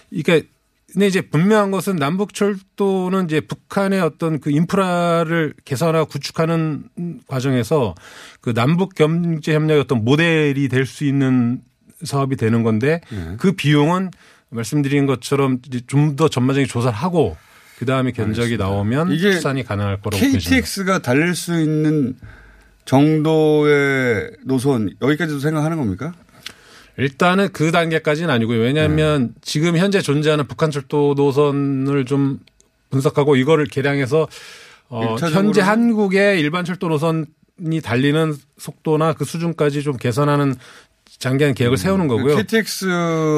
K: 이게 근데 이제 분명한 것은 남북철도는 이제 북한의 어떤 그 인프라를 개선하고 구축하는 과정에서 그 남북 경제 협력의 어떤 모델이 될 수 있는 사업이 되는 건데
I: 네.
K: 그 비용은 말씀드린 것처럼 좀 더 전반적인 조사를 하고 그 다음에 견적이 나오면
I: 이게
K: 추산이 가능할 거라고 보십니다.
I: KTX가 달릴 수 있는 정도의 노선 여기까지도 생각하는 겁니까?
K: 일단은 그 단계까지는 아니고요. 왜냐하면
I: 네.
K: 지금 현재 존재하는 북한 철도 노선을 좀 분석하고 이거를 개량해서 어, 현재 한국의 일반 철도 노선이 달리는 속도나 그 수준까지 좀 개선하는 장기한 계획을 세우는 거고요.
I: KTX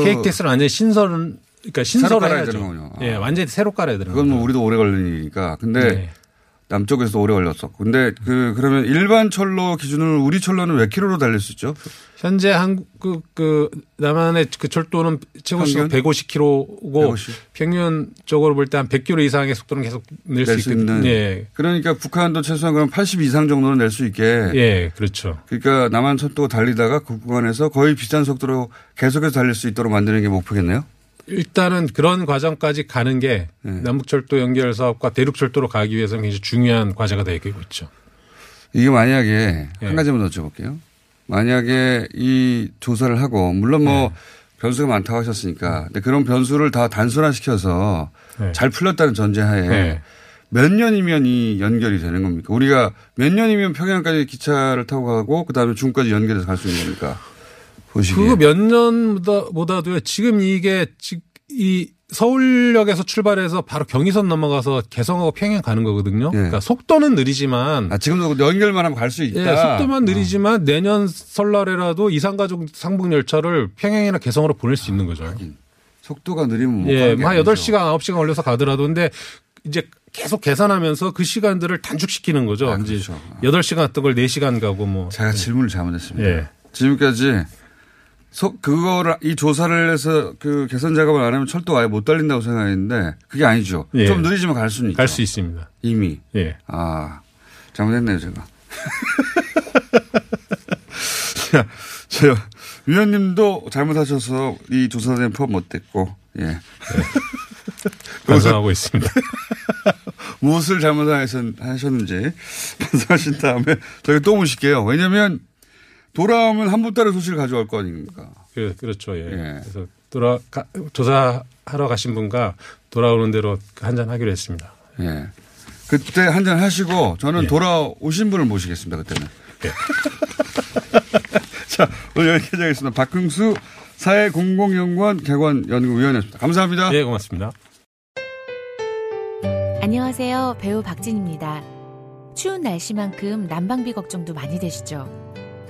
K: KTX는 완전히 신설은 그러니까
I: 그
K: 신설을 해야죠.
I: 되는 거군요.
K: 예, 완전히 새로 깔아야 되는
I: 그건
K: 거죠.
I: 뭐 우리도 오래 걸리는 일이니까. 근데
K: 네.
I: 남쪽에서도 오래 걸렸었고. 근데 그 그러면 일반 철로 기준으로 우리 철로는 몇 킬로로 달릴 수 있죠?
K: 현재 한국 그, 그 남한의 그 철도는 최고 시속
I: 평균?
K: 150km고
I: 150.
K: 평균적으로 볼 때 한 100km 이상의 속도는 계속
I: 낼수낼수
K: 있거든요.
I: 있는.
K: 예.
I: 그러니까 북한도 최소한 그럼 80 이상 정도는 낼 수 있게.
K: 예, 그렇죠.
I: 그러니까 남한 철도가 달리다가 그 구간에서 거의 비슷한 속도로 계속해서 달릴 수 있도록 만드는 게 목표겠네요.
K: 일단은 그런 과정까지 가는 게
I: 네.
K: 남북철도 연결 사업과 대륙철도로 가기 위해서는 굉장히 중요한 과제가 되고 있죠.
I: 이게 만약에
K: 예.
I: 한 가지만 더 여쭤볼게요. 만약에 이 조사를 하고 물론 뭐
K: 네.
I: 변수가 많다고 하셨으니까 근데 그런 변수를 다 단순화시켜서
K: 네.
I: 잘 풀렸다는 전제하에
K: 네.
I: 몇 년이면 이 연결이 되는 겁니까? 우리가 몇 년이면 평양까지 기차를 타고 가고 그다음에 중국까지 연결해서 갈 수 있는 겁니까? 보시기에.
K: 그거 몇 년보다도요. 지금 이게 지- 이 서울역에서 출발해서 바로 경의선 넘어가서 개성하고 평양 가는 거거든요. 그러니까 속도는 느리지만
I: 아, 지금도 연결만 하면 갈 수 있다.
K: 예, 속도만 느리지만 내년 설날에라도 이산가족 상봉 열차를 평양이나 개성으로 보낼 수 있는 거죠.
I: 속도가 느리면 못
K: 예, 한
I: 아니죠.
K: 8시간, 9시간 걸려서 가더라도 근데 이제 계속 계산하면서 그 시간들을 단축시키는 거죠.
I: 아, 그렇죠.
K: 8시간 했던 걸 4시간 가고 뭐.
I: 제가 질문을 잘못했습니다.
K: 예.
I: 지금까지 속 그거를 이 조사를 해서 그 개선 작업을 안 하면 철도 아예 못 달린다고 생각했는데 그게 아니죠.
K: 예.
I: 좀 느리지만 갈 수는 있죠.
K: 갈 수 있습니다.
I: 이미.
K: 예.
I: 아 잘못했네요 제가. 자, 저 위원님도 잘못하셔서 이 조사된 포함 못됐고 예.
K: 반성하고 있습니다.
I: 무엇을 잘못하셨는지 반성하신 다음에 저희 또 모실게요. 왜냐하면 돌아오면 한분 따른 소식을 가져갈 거 아닙니까?
K: 그, 그렇죠. 예. 그래서 돌아, 가, 조사하러 가신 분과 돌아오는 대로 한잔 하기로 했습니다.
I: 예. 그때 한잔 하시고 저는
K: 예.
I: 돌아오신 분을 모시겠습니다. 그때는. 자, 오늘 여기까지 하겠습니다. 박흥수 사회공공연구원 개관연구위원이었습니다. 감사합니다.
K: 예, 고맙습니다.
L: 안녕하세요. 배우 박진입니다. 추운 날씨만큼 난방비 걱정도 많이 되시죠?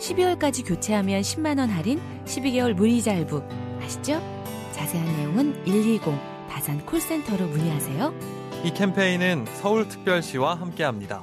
L: 12월까지 교체하면 10만원 할인, 12개월 무이자 할부. 아시죠? 자세한 내용은 120 다산 콜센터로 문의하세요.
M: 이 캠페인은 서울특별시와 함께합니다.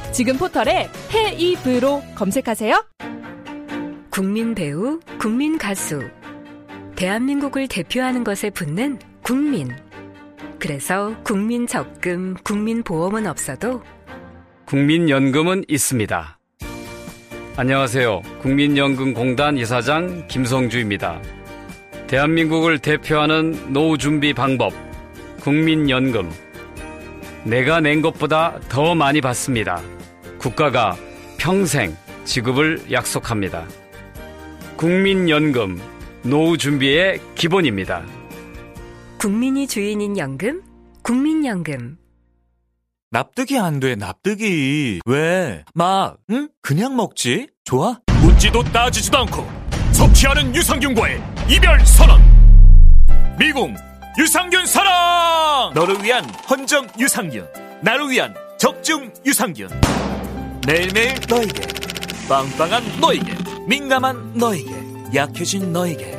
N: 지금 포털에 헤이브로 검색하세요.
D: 국민 배우, 국민 가수. 대한민국을 대표하는 것에 붙는 국민. 그래서 국민 적금, 국민 보험은 없어도
O: 국민연금은 있습니다. 안녕하세요. 국민연금공단 이사장 김성주입니다. 대한민국을 대표하는 노후 준비 방법, 국민연금. 내가 낸 것보다 더 많이 받습니다. 국가가 평생 지급을 약속합니다. 국민연금, 노후 준비의 기본입니다.
D: 국민이 주인인 연금, 국민연금.
P: 납득이 안 돼, 납득이. 왜? 막, 응? 그냥 먹지? 좋아? 묻지도 따지지도 않고 섭취하는 유산균과의 이별 선언. 미궁 유산균 사랑! 너를 위한 헌정 유산균. 나를 위한 적중 유산균. 매일매일 너에게. 빵빵한 너에게. 민감한 너에게. 약해진 너에게.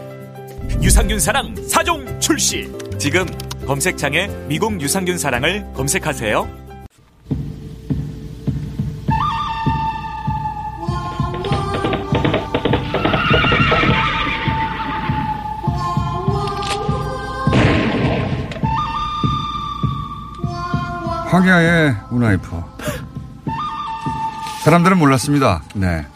P: 유산균 사랑 4종 출시. 지금 검색창에 미궁 유산균 사랑을 검색하세요.
I: 황야의 우나이퍼. 사람들은 몰랐습니다. 네.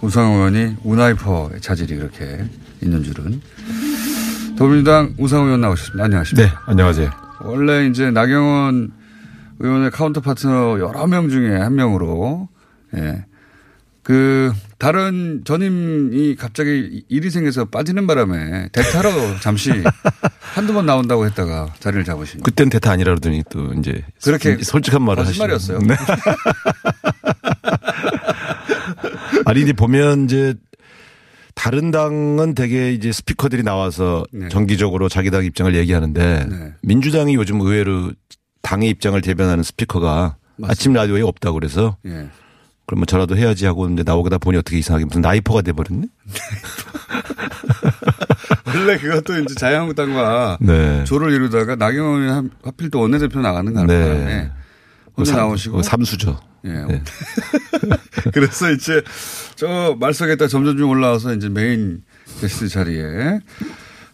I: 우상호 의원이 우나이퍼의 자질이 그렇게 있는 줄은. 더불어민주당 우상호 의원 나오셨습니다. 안녕하십니까.
Q: 네, 안녕하세요.
I: 원래 이제 나경원 의원의 카운터 파트너 여러 명 중에 한 명으로, 예. 그, 다른 전임이 갑자기 일이 생겨서 빠지는 바람에 대타로 잠시 한두 번 나온다고 했다가 자리를 잡으신.
Q: 그땐 대타 아니라 그러더니 또 이제
I: 그렇게
Q: 솔직한 말을 하시죠.
I: 거짓말이었어요.
Q: 네. 아니 이제 보면 이제 다른 당은 되게 이제 스피커들이 나와서 정기적으로 자기 당 입장을 얘기하는데
I: 네.
Q: 민주당이 요즘 의외로 당의 입장을 대변하는 스피커가 아침 라디오에 없다고 그래서
I: 예.
Q: 그러면 저라도 해야지 하고 근데 나오다 보니 어떻게 이상하게 무슨 나이퍼가 돼버렸네.
I: 원래 그것도 이제 자유한국당과
Q: 네.
I: 조를 이루다가 나경원이 한- 하필 또 원내대표 나가는 가는
Q: 네.
I: 바람에 혼자
Q: 삼-
I: 나오시고.
Q: 어, 삼수죠.
I: 예.
Q: 네.
I: 그래서 이제 저 말석에다 점점 좀 올라와서 이제 메인 게스트 자리에.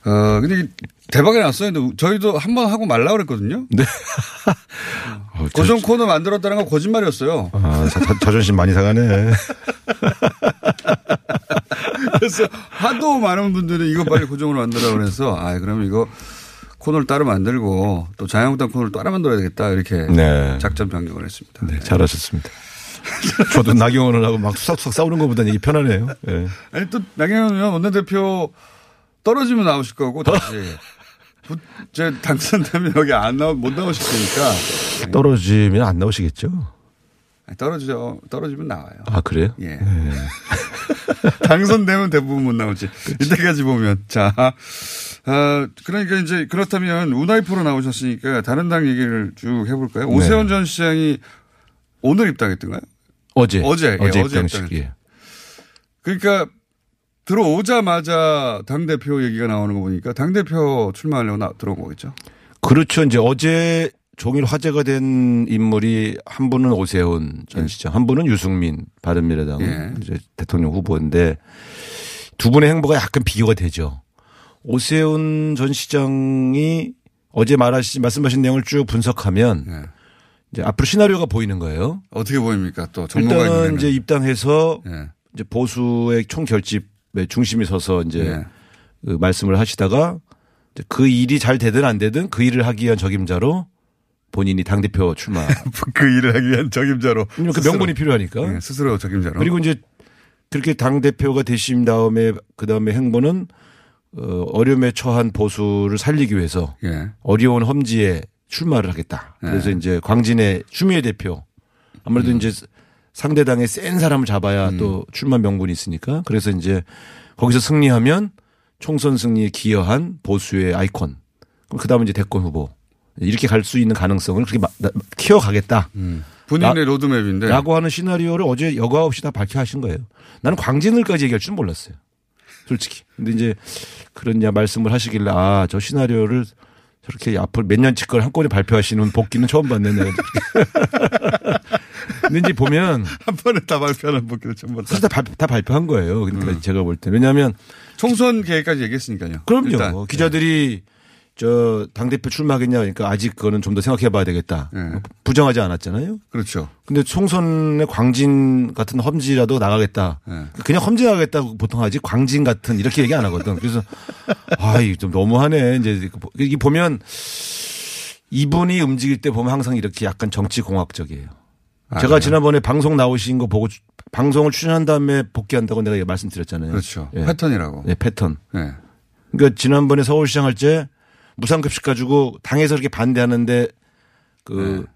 I: 어, 근데 이 대박이 났어요. 근데 저희도 한 번 하고 말라 그랬거든요.
Q: 네.
I: 고정 코너 만들었다는 건 거짓말이었어요.
Q: 아, 자, 자, 자존심 많이 상하네.
I: 그래서 하도 많은 분들이 이거 빨리 고정으로 만들라 그래서 아, 그러면 이거 코너를 따로 만들고 또 자유한국당 코너를 따로 만들어야 되겠다 이렇게
Q: 네.
I: 작전 변경을 했습니다.
Q: 네, 잘하셨습니다. 저도 나경원을 하고 막 수삭수삭 싸우는 것보다는 이게 편하네요. 예.
I: 아니 또 나경원 의원 원내대표 떨어지면 나오실 거고 다시 부- 제 당선되면 여기 안 나오 못 나오실 테니까
Q: 떨어지면 안 나오시겠죠?
I: 떨어지죠 떨어지면 나와요.
Q: 아, 그래요?
I: 예. 당선되면 대부분 못 나오지. 이때까지 보면 자. 아, 그러니까 이제 그렇다면 우나이프로 나오셨으니까 다른 당 얘기를 쭉 해볼까요? 오세훈 전 시장이 오늘 입당했던가요?
Q: 어제.
I: 어제, 예,
Q: 어제
I: 어제
Q: 입당식. 예.
I: 그러니까 들어오자마자 당대표 얘기가 나오는 거 보니까 당대표 출마하려고 나, 들어온 거겠죠?
Q: 그렇죠. 이제 어제 종일 화제가 된 인물이 한 분은 오세훈 전 시장, 한 분은 유승민 바른미래당
I: 예.
Q: 이제 대통령 후보인데 두 분의 행보가 약간 비교가 되죠. 오세훈 전 시장이 어제 말하시 말씀하신 내용을 쭉 분석하면 이제 앞으로 시나리오가 보이는 거예요.
I: 어떻게 보입니까? 또 전문가
Q: 일단은 이제 입당해서
I: 예.
Q: 이제 보수의 총 결집의 중심이 서서 이제
I: 예.
Q: 그 말씀을 하시다가 이제 그 일이 잘 되든 안 되든 그 일을 하기 위한 적임자로 본인이 당 대표 출마.
I: 그 일을 하기 위한 적임자로.
Q: 그
I: 스스로.
Q: 명분이 필요하니까.
I: 네, 스스로 적임자로.
Q: 그리고 이제 그렇게 당 대표가 되신 다음에 그 다음에 행보는 어, 어려움에 처한 보수를 살리기 위해서
I: 예.
Q: 어려운 험지에 출마를 하겠다. 그래서
I: 네.
Q: 이제 광진의 추미애 대표 아무래도
I: 음.
Q: 이제 상대당에 센 사람을 잡아야 또 출마 명분이 있으니까 그래서 이제 거기서 승리하면 총선 승리에 기여한 보수의 아이콘. 그 다음에 이제 대권 후보. 이렇게 갈 수 있는 가능성을 그렇게 마- 나- 키워가겠다.
I: 본인의
Q: 라-
I: 로드맵인데.
Q: 라고 하는 시나리오를 어제 여과 없이 다 밝혀 하신 거예요. 나는 광진을까지 얘기할 줄은 몰랐어요. 솔직히. 근데 이제 그런 이제 말씀을 하시길래 아, 저 시나리오를 저렇게 앞으로 몇 년치 걸 한꺼번에 발표하시는 복귀는 처음 봤네. 내가. 근데 이제 보면
I: 한 번에 다 발표하는 복귀를 처음 봤다.
Q: 다, 발, 다 발표한 거예요. 그러니까 제가 볼 때. 왜냐하면
I: 총선 계획까지 얘기했으니까요.
Q: 그럼요.
I: 일단.
Q: 뭐 기자들이 저 당대표 출마하겠냐 그러니까 아직 그거는 좀 더 생각해 봐야 되겠다. 부정하지 않았잖아요.
I: 그렇죠.
Q: 근데 총선에 광진 같은 험지라도 나가겠다. 그냥 험지 나가겠다고 보통 하지 광진 같은 이렇게 얘기 안 하거든. 그래서 아, 이거 좀 너무하네. 이제 이게 보면 이분이 움직일 때 보면 항상 이렇게 약간 정치 공학적이에요.
I: 아,
Q: 제가
I: 그래요?
Q: 지난번에 방송 나오신 거 보고 주- 방송을 출연한 다음에 복귀한다고 내가 말씀드렸잖아요.
I: 그렇죠.
Q: 예.
I: 패턴이라고.
Q: 네, 패턴.
I: 네.
Q: 그러니까 지난번에 서울시장 할 때 무상급식 가지고 당에서 이렇게 반대하는데 그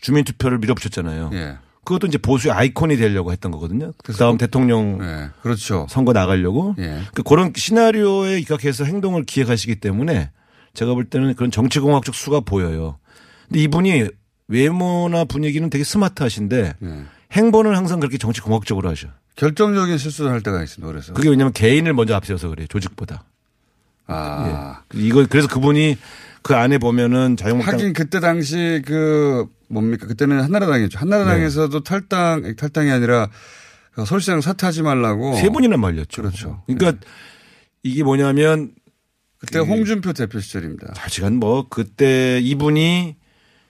Q: 주민 투표를 밀어붙였잖아요.
I: 예.
Q: 그것도 이제 보수의 아이콘이 되려고 했던 거거든요. 그 다음 대통령
I: 그렇죠.
Q: 선거 나가려고.
I: 예.
Q: 그 그런 시나리오에 입각해서 행동을 기획하시기 때문에 제가 볼 때는 그런 정치공학적 수가 보여요. 근데 이분이 외모나 분위기는 되게 스마트하신데 행보는 항상 그렇게 정치공학적으로 하셔.
I: 결정적인 실수를 할 때가 있습니다. 그래서.
Q: 그게 왜냐하면 개인을 먼저 앞세워서 그래요. 조직보다.
I: 아.
Q: 예. 이거 그래서 그분이 그 안에 보면은 자유한국당
I: 하긴 그때 당시 그 뭡니까 그때는 한나라당이었죠. 한나라당에서도 탈당 탈당이 아니라 그 서울시장 사퇴하지 말라고
Q: 세 번이나 말렸죠.
I: 그렇죠.
Q: 그러니까 이게 뭐냐면
I: 그때 홍준표 대표 시절입니다.
Q: 사실은 뭐 그때 이분이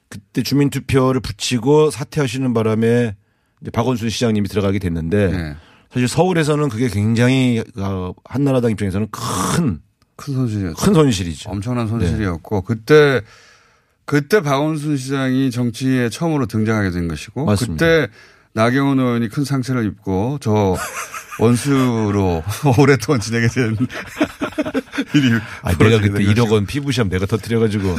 Q: 그때 주민 투표를 붙이고 사퇴하시는 바람에 이제 박원순 시장님이 들어가게 됐는데
I: 네.
Q: 사실 서울에서는 그게 굉장히 어, 한나라당 입장에서는 큰
I: 큰 손실이었죠.
Q: 큰 손실이죠.
I: 엄청난 손실이었고 그때 그때 박원순 시장이 정치에 처음으로 등장하게 된 것이고
Q: 맞습니다.
I: 그때 나경원 의원이 큰 상처를 입고 저 원수로 오랫동안 지내게 된 일이
Q: 아, 내가 그때
I: 된
Q: 1억 원 피부시험 내가 터뜨려가지고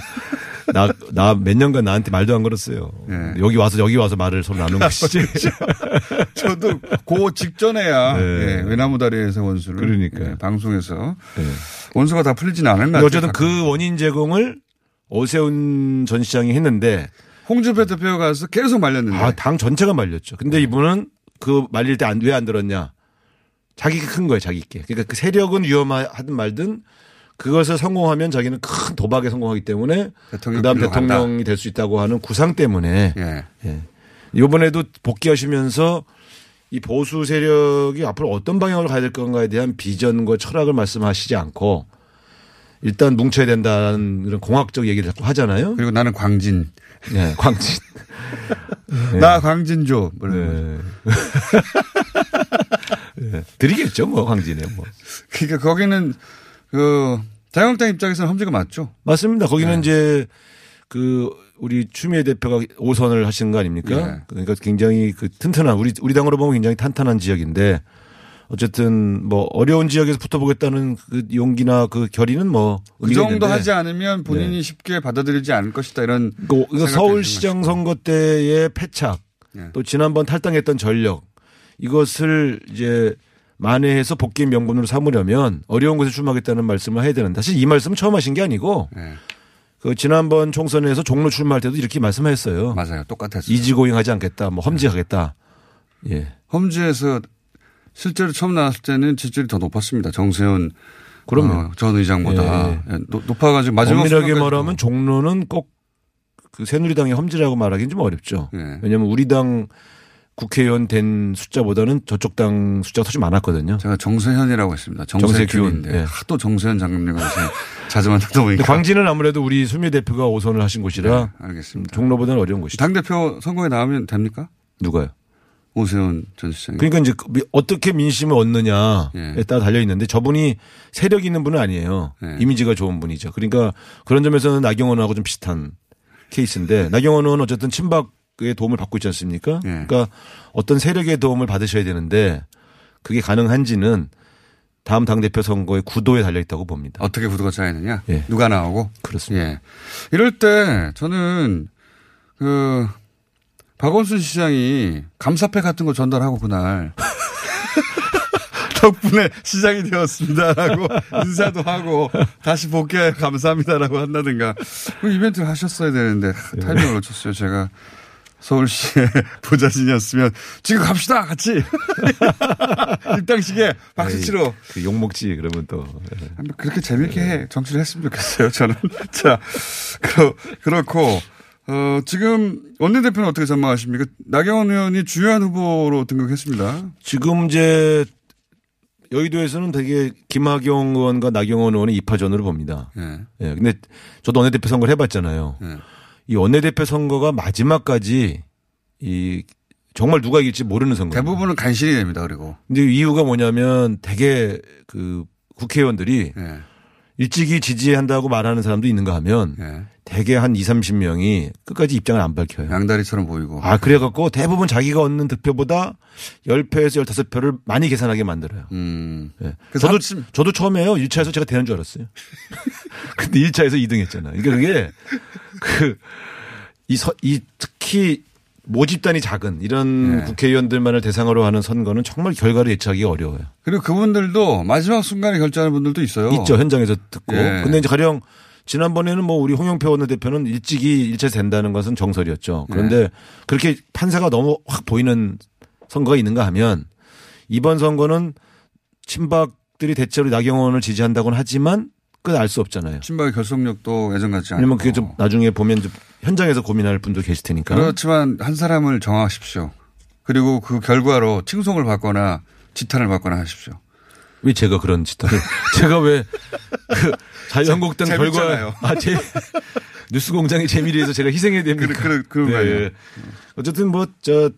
Q: 나, 나 몇 년간 나한테 말도 안 걸었어요. 여기 와서, 여기 와서 말을 서로 나눈 것이지.
I: 저도 그 직전에야
Q: 네.
I: 예, 외나무 다리에서 원수를
Q: 그러니까요.
I: 예, 방송에서 원수가 다 풀리지는 않은 것.
Q: 어쨌든 그 원인 제공을 오세훈 전 시장이 했는데
I: 홍준표 대표가 가서 계속 말렸는데
Q: 아, 당 전체가 말렸죠. 근데 이분은 그 말릴 때 왜안 들었냐? 자기가 큰 거예요, 자기 께. 그러니까 그 세력은 위험하든 말든 그것을 성공하면 자기는 큰 도박에 성공하기 때문에 그다음. 대통령이 될 수 있다고 하는 구상 때문에
I: 예.
Q: 예. 이번에도 복귀하시면서 이 보수 세력이 앞으로 어떤 방향으로 가야 될 건가에 대한 비전과 철학을 말씀하시지 않고 일단 뭉쳐야 된다는 그런 공학적 얘기를 자꾸 하잖아요.
I: 그리고 나는 광진.
Q: 네, 광진.
I: 나 광진조.
Q: 네. 네. 드리겠죠, 뭐, 광진에 뭐.
I: 그러니까 거기는 그 자유한국당 입장에서는 험지가 맞죠.
Q: 맞습니다. 거기는
I: 네.
Q: 이제 그 우리 추미애 대표가 5선을 하신 거 아닙니까?
I: 네.
Q: 그러니까 굉장히 그 튼튼한 우리 우리 당으로 보면 굉장히 탄탄한 지역인데 어쨌든 뭐 어려운 지역에서 붙어보겠다는 그 용기나 그 결의는 뭐
I: 그 정도
Q: 있는데
I: 하지 않으면 본인이 쉽게 받아들이지 않을 것이다 이런.
Q: 그
I: 생각이
Q: 서울시장 선거 때의 패착
I: 네.
Q: 또 지난번 탈당했던 전력 이것을 이제 만회해서 복귀 명분으로 삼으려면 어려운 곳에 출마하겠다는 말씀을 해야 되는데 사실 이 말씀은 처음 하신 게 아니고
I: 네.
Q: 그 지난번 총선에서 종로 출마할 때도 이렇게 말씀하셨어요.
I: 맞아요. 똑같았어요.
Q: 이지고잉하지 않겠다. 뭐 험지하겠다. 예.
I: 험지에서 실제로 처음 나왔을 때는 지지율이 더 높았습니다. 정세훈
Q: 그럼요.
I: 어, 전 의장보다
Q: 예.
I: 예, 높- 높아가지고 마지막
Q: 엄밀하게 말하면 종로는 꼭 그 새누리당의 험지라고 말하기는 좀 어렵죠.
I: 예.
Q: 왜냐하면 우리 당 국회의원 된 숫자보다는 저쪽 당 숫자가 훨씬 많았거든요.
I: 제가 정세현이라고 했습니다.
Q: 정세균.
I: 정세균인데
Q: 예.
I: 하도 정세현 장관님과 요새 자주 만나다 보니까
Q: 광진은 아무래도 우리 수미 대표가 5선을 하신 곳이라
I: 네, 알겠습니다.
Q: 종로보다는 어려운 곳이죠.
I: 당 대표 선거에 나오면 됩니까?
Q: 누가요?
I: 오세훈 전 시장.
Q: 그러니까 이제 어떻게 민심을 얻느냐에
I: 예.
Q: 따라 달려 있는데 저분이 세력 있는 분은 아니에요.
I: 예.
Q: 이미지가 좋은 분이죠. 그러니까 그런 점에서는 나경원하고 좀 비슷한 케이스인데 나경원은 어쨌든 친박 의 도움을 받고 있지 않습니까?
I: 예.
Q: 그러니까 어떤 세력의 도움을 받으셔야 되는데 그게 가능한지는 다음 당대표 선거의 구도에 달려 있다고 봅니다.
I: 어떻게 구도가 짜이느냐?
Q: 예.
I: 누가 나오고?
Q: 그렇습니다.
I: 예. 이럴 때 저는 그 박원순 시장이 감사패 같은 거 전달하고 그날 덕분에 시장이 되었습니다라고 인사도 하고 다시 복귀해 감사합니다라고 한다든가 그 이벤트를 하셨어야 되는데 타이밍을 놓쳤어요. 제가 서울시의 부자진이었으면 지금 갑시다 같이 입당식에 박수치로
Q: 그 욕먹지 그러면 또 예.
I: 한번 그렇게 재밌게 해 정치를 했으면 좋겠어요. 저는 자 그러, 그렇고 어, 지금 원내대표는 어떻게 전망하십니까? 나경원 의원이 주요한 후보로 등극했습니다.
Q: 지금 이제 여의도에서는 되게 김학용 의원과 나경원 의원의 입하전으로 봅니다.
I: 예.
Q: 예. 근데 저도 원내대표 선거를 해봤잖아요.
I: 예.
Q: 이 원내대표 선거가 마지막까지 이 정말 누가 이길지 모르는 선거.
I: 대부분은 간신히 됩니다. 그리고
Q: 근데 이유가 뭐냐면 되게 그 국회의원들이
I: 예.
Q: 일찍이 지지한다고 말하는 사람도 있는가 하면
I: 예.
Q: 대개 한 2, 30명이 끝까지 입장을 안 밝혀요.
I: 양다리처럼 보이고.
Q: 아, 그래갖고 대부분 자기가 얻는 득표보다 10표에서 15표를 많이 계산하게 만들어요.
I: 음.
Q: 예.
I: 그래서
Q: 저도,
I: 합심-
Q: 저도 처음에요. 1차에서 제가 되는 줄 알았어요. 근데 1차에서 2등 했잖아요. 그러니까 그게 그, 이, 서, 이 특히 모집단이 작은 이런
I: 네.
Q: 국회의원들만을 대상으로 하는 선거는 정말 결과를 예측하기 어려워요.
I: 그리고 그분들도 마지막 순간에 결정하는 분들도 있어요.
Q: 있죠. 현장에서 듣고.
I: 예.
Q: 근데 이제 가령 지난번에는 뭐 우리 홍영표 원내대표는 일찍이 일체 된다는 것은 정설이었죠. 그런데
I: 네.
Q: 그렇게 판세가 너무 확 보이는 선거가 있는가 하면 이번 선거는 친박들이 대체로 나경원을 지지한다고는 하지만 그건 알수 없잖아요.
I: 친박의 결속력도 예전 같지 않고.
Q: 왜냐면 그게 좀 나중에 보면 좀 현장에서 고민할 분도 계실 테니까.
I: 그렇지만 한 사람을 정하십시오. 그리고 그 결과로 칭송을 받거나 지탄을 받거나 하십시오.
Q: 왜 제가 그런 짓을 제가 왜 그 자유한국당
I: 재-
Q: 결과. 아제 뉴스 공장의 재미를 위해서 제가 희생해야 됩니까?
I: 그, 그, 그 말이에요.
Q: 어쨌든 뭐 저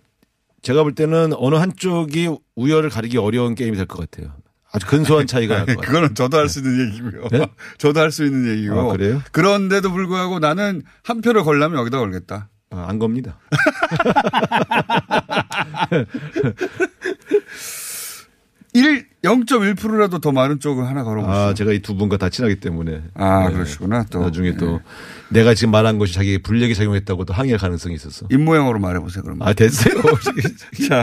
Q: 제가 볼 때는 어느 한쪽이 우열을 가리기 어려운 게임이 될 것 같아요. 아주 근소한 차이가 날것 같아요.
I: 그거는 저도 할 수 있는 얘기고요.
Q: 네?
I: 저도 할 수 있는 얘기고.
Q: 아, 그래요?
I: 그런데도 불구하고 나는 한 표를 걸려면 여기다 걸겠다.
Q: 아, 안 겁니다.
I: 일 0.1%라도 더 많은 쪽을 하나 걸어보시죠.
Q: 아, 제가 이 두 분과 다 친하기 때문에.
I: 아,
Q: 네.
I: 그러시구나. 또.
Q: 나중에 또 내가 지금 말한 것이 자기에게 불리하게 작용했다고 또 항의할 가능성이 있었어.
I: 입모양으로 말해보세요, 그러면.
Q: 아, 됐어요.
I: 자,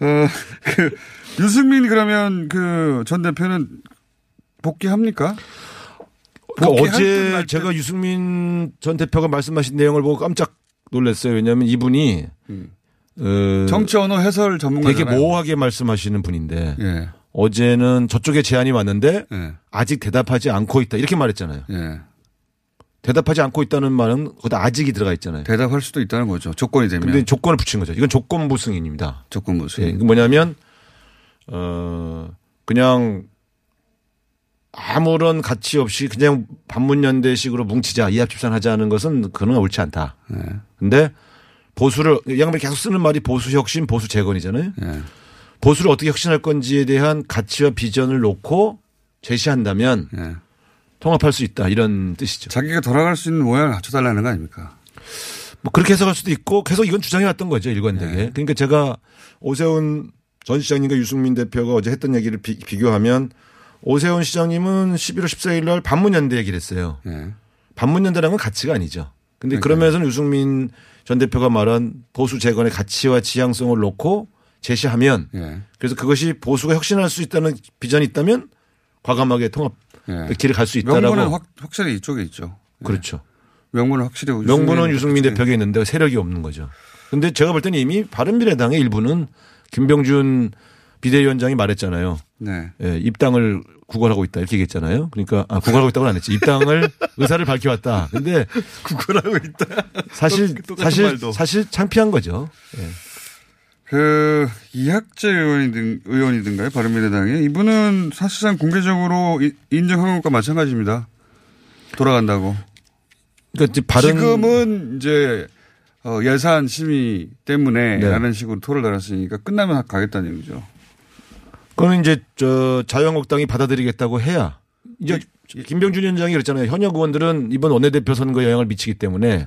I: 어, 그, 유승민 그러면 그 전 대표는 복귀합니까?
Q: 그러니까
I: 듯
Q: 어제. 제가 유승민 전 대표가 말씀하신 내용을 보고 깜짝 놀랐어요. 왜냐하면 이분이 어,
I: 정치 언어 해설
Q: 되게
I: 전문가잖아요.
Q: 모호하게 말씀하시는 분인데
I: 예.
Q: 어제는 저쪽에 제안이 왔는데
I: 예.
Q: 아직 대답하지 않고 있다 이렇게 말했잖아요. 대답하지 않고 있다는 말은 거기다 아직이 들어가 있잖아요.
I: 대답할 수도 있다는 거죠. 조건이 되면.
Q: 근데 조건을 붙인 거죠. 이건 조건부 승인입니다.
I: 조건부 승인.
Q: 예, 이건 뭐냐면 어 그냥 아무런 가치 없이 그냥 반문연대식으로 뭉치자 이합집산하자 하는 것은 그는 옳지 않다.
I: 네.
Q: 근데 보수를 이 양반이 계속 쓰는 말이 보수 혁신, 보수 재건이잖아요.
I: 네.
Q: 보수를 어떻게 혁신할 건지에 대한 가치와 비전을 놓고 제시한다면 통합할 수 있다 이런 뜻이죠.
I: 자기가 돌아갈 수 있는 모양을 갖춰달라는 거 아닙니까?
Q: 뭐 그렇게 해석할 수도 있고 계속 이건 주장해 왔던 거죠 일관되게.
I: 네.
Q: 그러니까 제가 오세훈 전 시장님과 유승민 대표가 어제 했던 얘기를 비, 교하면 오세훈 시장님은 11월 14일 날 반문연대 얘기를 했어요.
I: 네.
Q: 반문연대라는 건 가치가 아니죠. 근데 그러면서 유승민 전 대표가 말한 보수 재건의 가치와 지향성을 놓고 제시하면
I: 예.
Q: 그래서 그것이 보수가 혁신할 수 있다는 비전이 있다면 과감하게 통합
I: 예.
Q: 길을 갈 수 있다라고.
I: 명분은 확, 확실히 이쪽에 있죠.
Q: 그렇죠.
I: 명분은 확실히
Q: 명분은 유승민 대표에게 있는데 세력이 없는 거죠. 근데 제가 볼 때는 이미 바른미래당의 일부는 김병준 비대위원장이 말했잖아요.
I: 네.
Q: 예, 입당을 구걸하고 있다 이렇게 얘기했잖아요. 그러니까 아, 구걸하고 있다고는 안 했지. 입당을 의사를 밝혀왔다. 근데
I: 구걸하고 있다.
Q: 사실 사실
I: 말도.
Q: 사실 창피한 거죠. 예.
I: 그 이학재 의원이든 의원이든가요 바른미래당에 이분은 사실상 공개적으로 이- 인정한 것과 마찬가지입니다. 돌아간다고.
Q: 그러니까 바른
I: 지금은 이제 어, 예산 심의 때문에
Q: 네.
I: 라는 식으로 토를 달았으니까 끝나면 가겠다는 얘기죠.
Q: 그거는 이제 저 자유한국당이 받아들이겠다고 해야 이제 김병준 위원장이 그랬잖아요. 현역 의원들은 이번 원내대표 선거에 영향을 미치기 때문에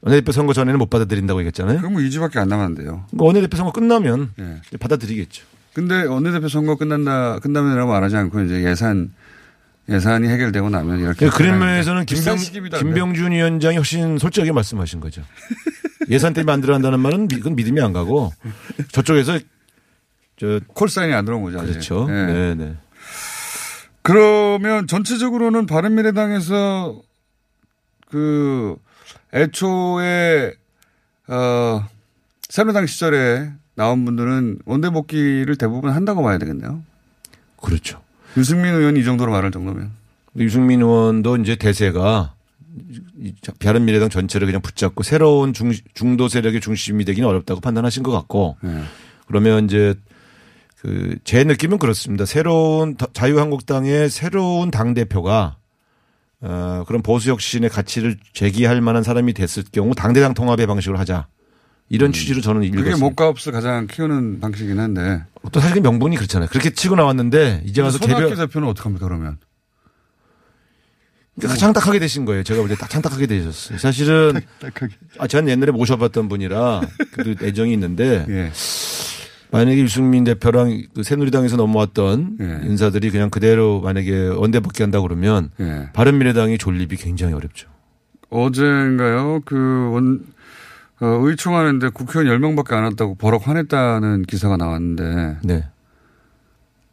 Q: 원내대표 선거 전에는 못 받아들인다고 얘기했잖아요.
I: 그럼 뭐 2주밖에 안 남았는데요.
Q: 그 원내대표 선거 끝나면
I: 예.
Q: 이제 받아들이겠죠.
I: 근데 원내대표 선거 끝난다 끝나면이라고 말하지 않고 이제 예산 예산이 해결되고 나면 이렇게
Q: 그 그런 면에서는 김병, 김병준 위원장이 훨씬 솔직하게 말씀하신 거죠. 예산 때문에 안 들어간다는 말은 미- 그건 믿음이 안 가고 저쪽에서 저
I: 콜사인이 안 들어온 거죠. 아직.
Q: 그렇죠.
I: 예.
Q: 네, 네.
I: 그러면 전체적으로는 바른미래당에서 그 애초에 어 새누리당 시절에 나온 분들은 원내 복귀를 대부분 한다고 봐야 되겠네요.
Q: 그렇죠.
I: 유승민 의원이 이 정도로 말할 정도면.
Q: 유승민 의원도 이제 대세가 이 바른미래당 전체를 그냥 붙잡고 새로운 중, 중도 세력의 중심이 되기는 어렵다고 판단하신 것 같고
I: 네.
Q: 그러면 이제 그 제 느낌은 그렇습니다. 새로운 더- 자유한국당의 새로운 당 대표가 어, 그런 보수 혁신의 가치를 제기할 만한 사람이 됐을 경우 당대당 통합의 방식으로 하자 이런 취지로 저는
I: 음. 그게
Q: 읽었습니다.
I: 목값을 가장 키우는 방식이긴 한데.
Q: 또 사실 그 명분이 그렇잖아요. 그렇게 치고 나왔는데 이제 와서 개별
I: 대표는 어떡합니까 그러면?
Q: 그러니까 창딱하게 되신 거예요. 제가 볼 때 딱 창딱하게 되셨어요. 사실은 아, 전 옛날에 모셔봤던 분이라 그래도 애정이 있는데
I: 예.
Q: 만약에 유승민 대표랑 그 새누리당에서 넘어왔던
I: 예.
Q: 인사들이 그냥 그대로 만약에 원대 복귀한다 그러면
I: 예.
Q: 바른미래당이 존립이 굉장히 어렵죠.
I: 어제인가요? 그 원, 어, 의총하는데 국회의원 10명밖에 안 왔다고 버럭 화냈다는 기사가 나왔는데.
Q: 네.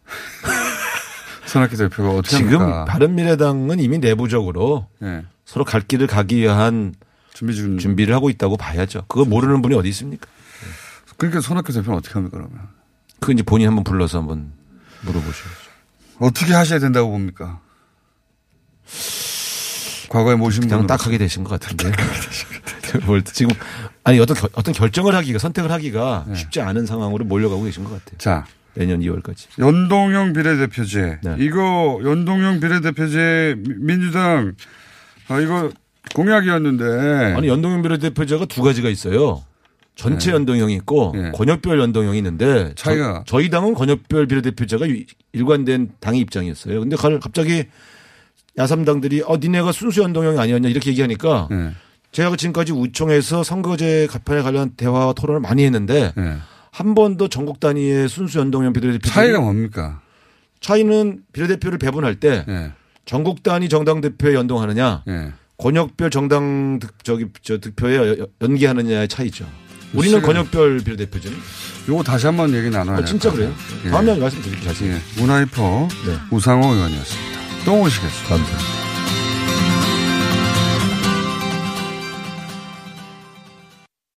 I: 손학규 대표가 어떻게
Q: 지금
I: 합니까?
Q: 바른미래당은 이미 내부적으로
I: 예.
Q: 서로 갈 길을 가기 위한
I: 준비 중
Q: 준비를 하고 있다고 봐야죠. 그거 모르는 분이 어디 있습니까?
I: 그러니까 손학규 대표는 어떻게 합니까 그러면?
Q: 그 이제 본인 한번 불러서 한번 물어보시죠.
I: 어떻게 하셔야 된다고 봅니까? 과거에 모신
Q: 그냥
I: 분은
Q: 딱하게 되신 것 같은데. 뭘 지금 아니 어떤 결- 어떤 결정을 하기가 선택을 하기가 쉽지 않은 상황으로 몰려가고 계신 것 같아요.
I: 네. 자
Q: 내년 2월까지.
I: 연동형 비례대표제.
Q: 네.
I: 이거 연동형 비례대표제 미- 민주당 아 이거 공약이었는데
Q: 아니 연동형 비례대표제가 두 가지가 있어요. 전체
I: 네.
Q: 연동형이 있고
I: 네.
Q: 권역별 연동형이 있는데
I: 차이가-
Q: 저, 희 당은 권역별 비례대표제가 유- 일관된 당의 입장이었어요. 근데 가- 갑자기 야삼당들이 어 니네가 순수 연동형이 아니었냐 이렇게 얘기하니까
I: 네.
Q: 제가 지금까지 우총에서 선거제 개편에 관련 대화와 토론을 많이 했는데 한 번도 전국 단위의 순수 연동형 비례대표
I: 차이가 뭡니까?
Q: 차이는 비례대표를 배분할 때
I: 네.
Q: 전국 단위 정당 대표에 연동하느냐
I: 네.
Q: 권역별 정당 득, 저기 저 득표에 여- 연기하느냐의 차이죠. 우리는
I: 시간-
Q: 권역별 비례대표죠.
I: 요거 다시 한번 얘기 나눠야
Q: 아,
I: 될
Q: 진짜
I: 것
Q: 그래요?
I: 예.
Q: 다음에 말씀드릴게요.
I: 예. 문화이퍼
Q: 네.
I: 우상호 의원이었습니다. 또 오시겠습니다.
Q: 감사합니다.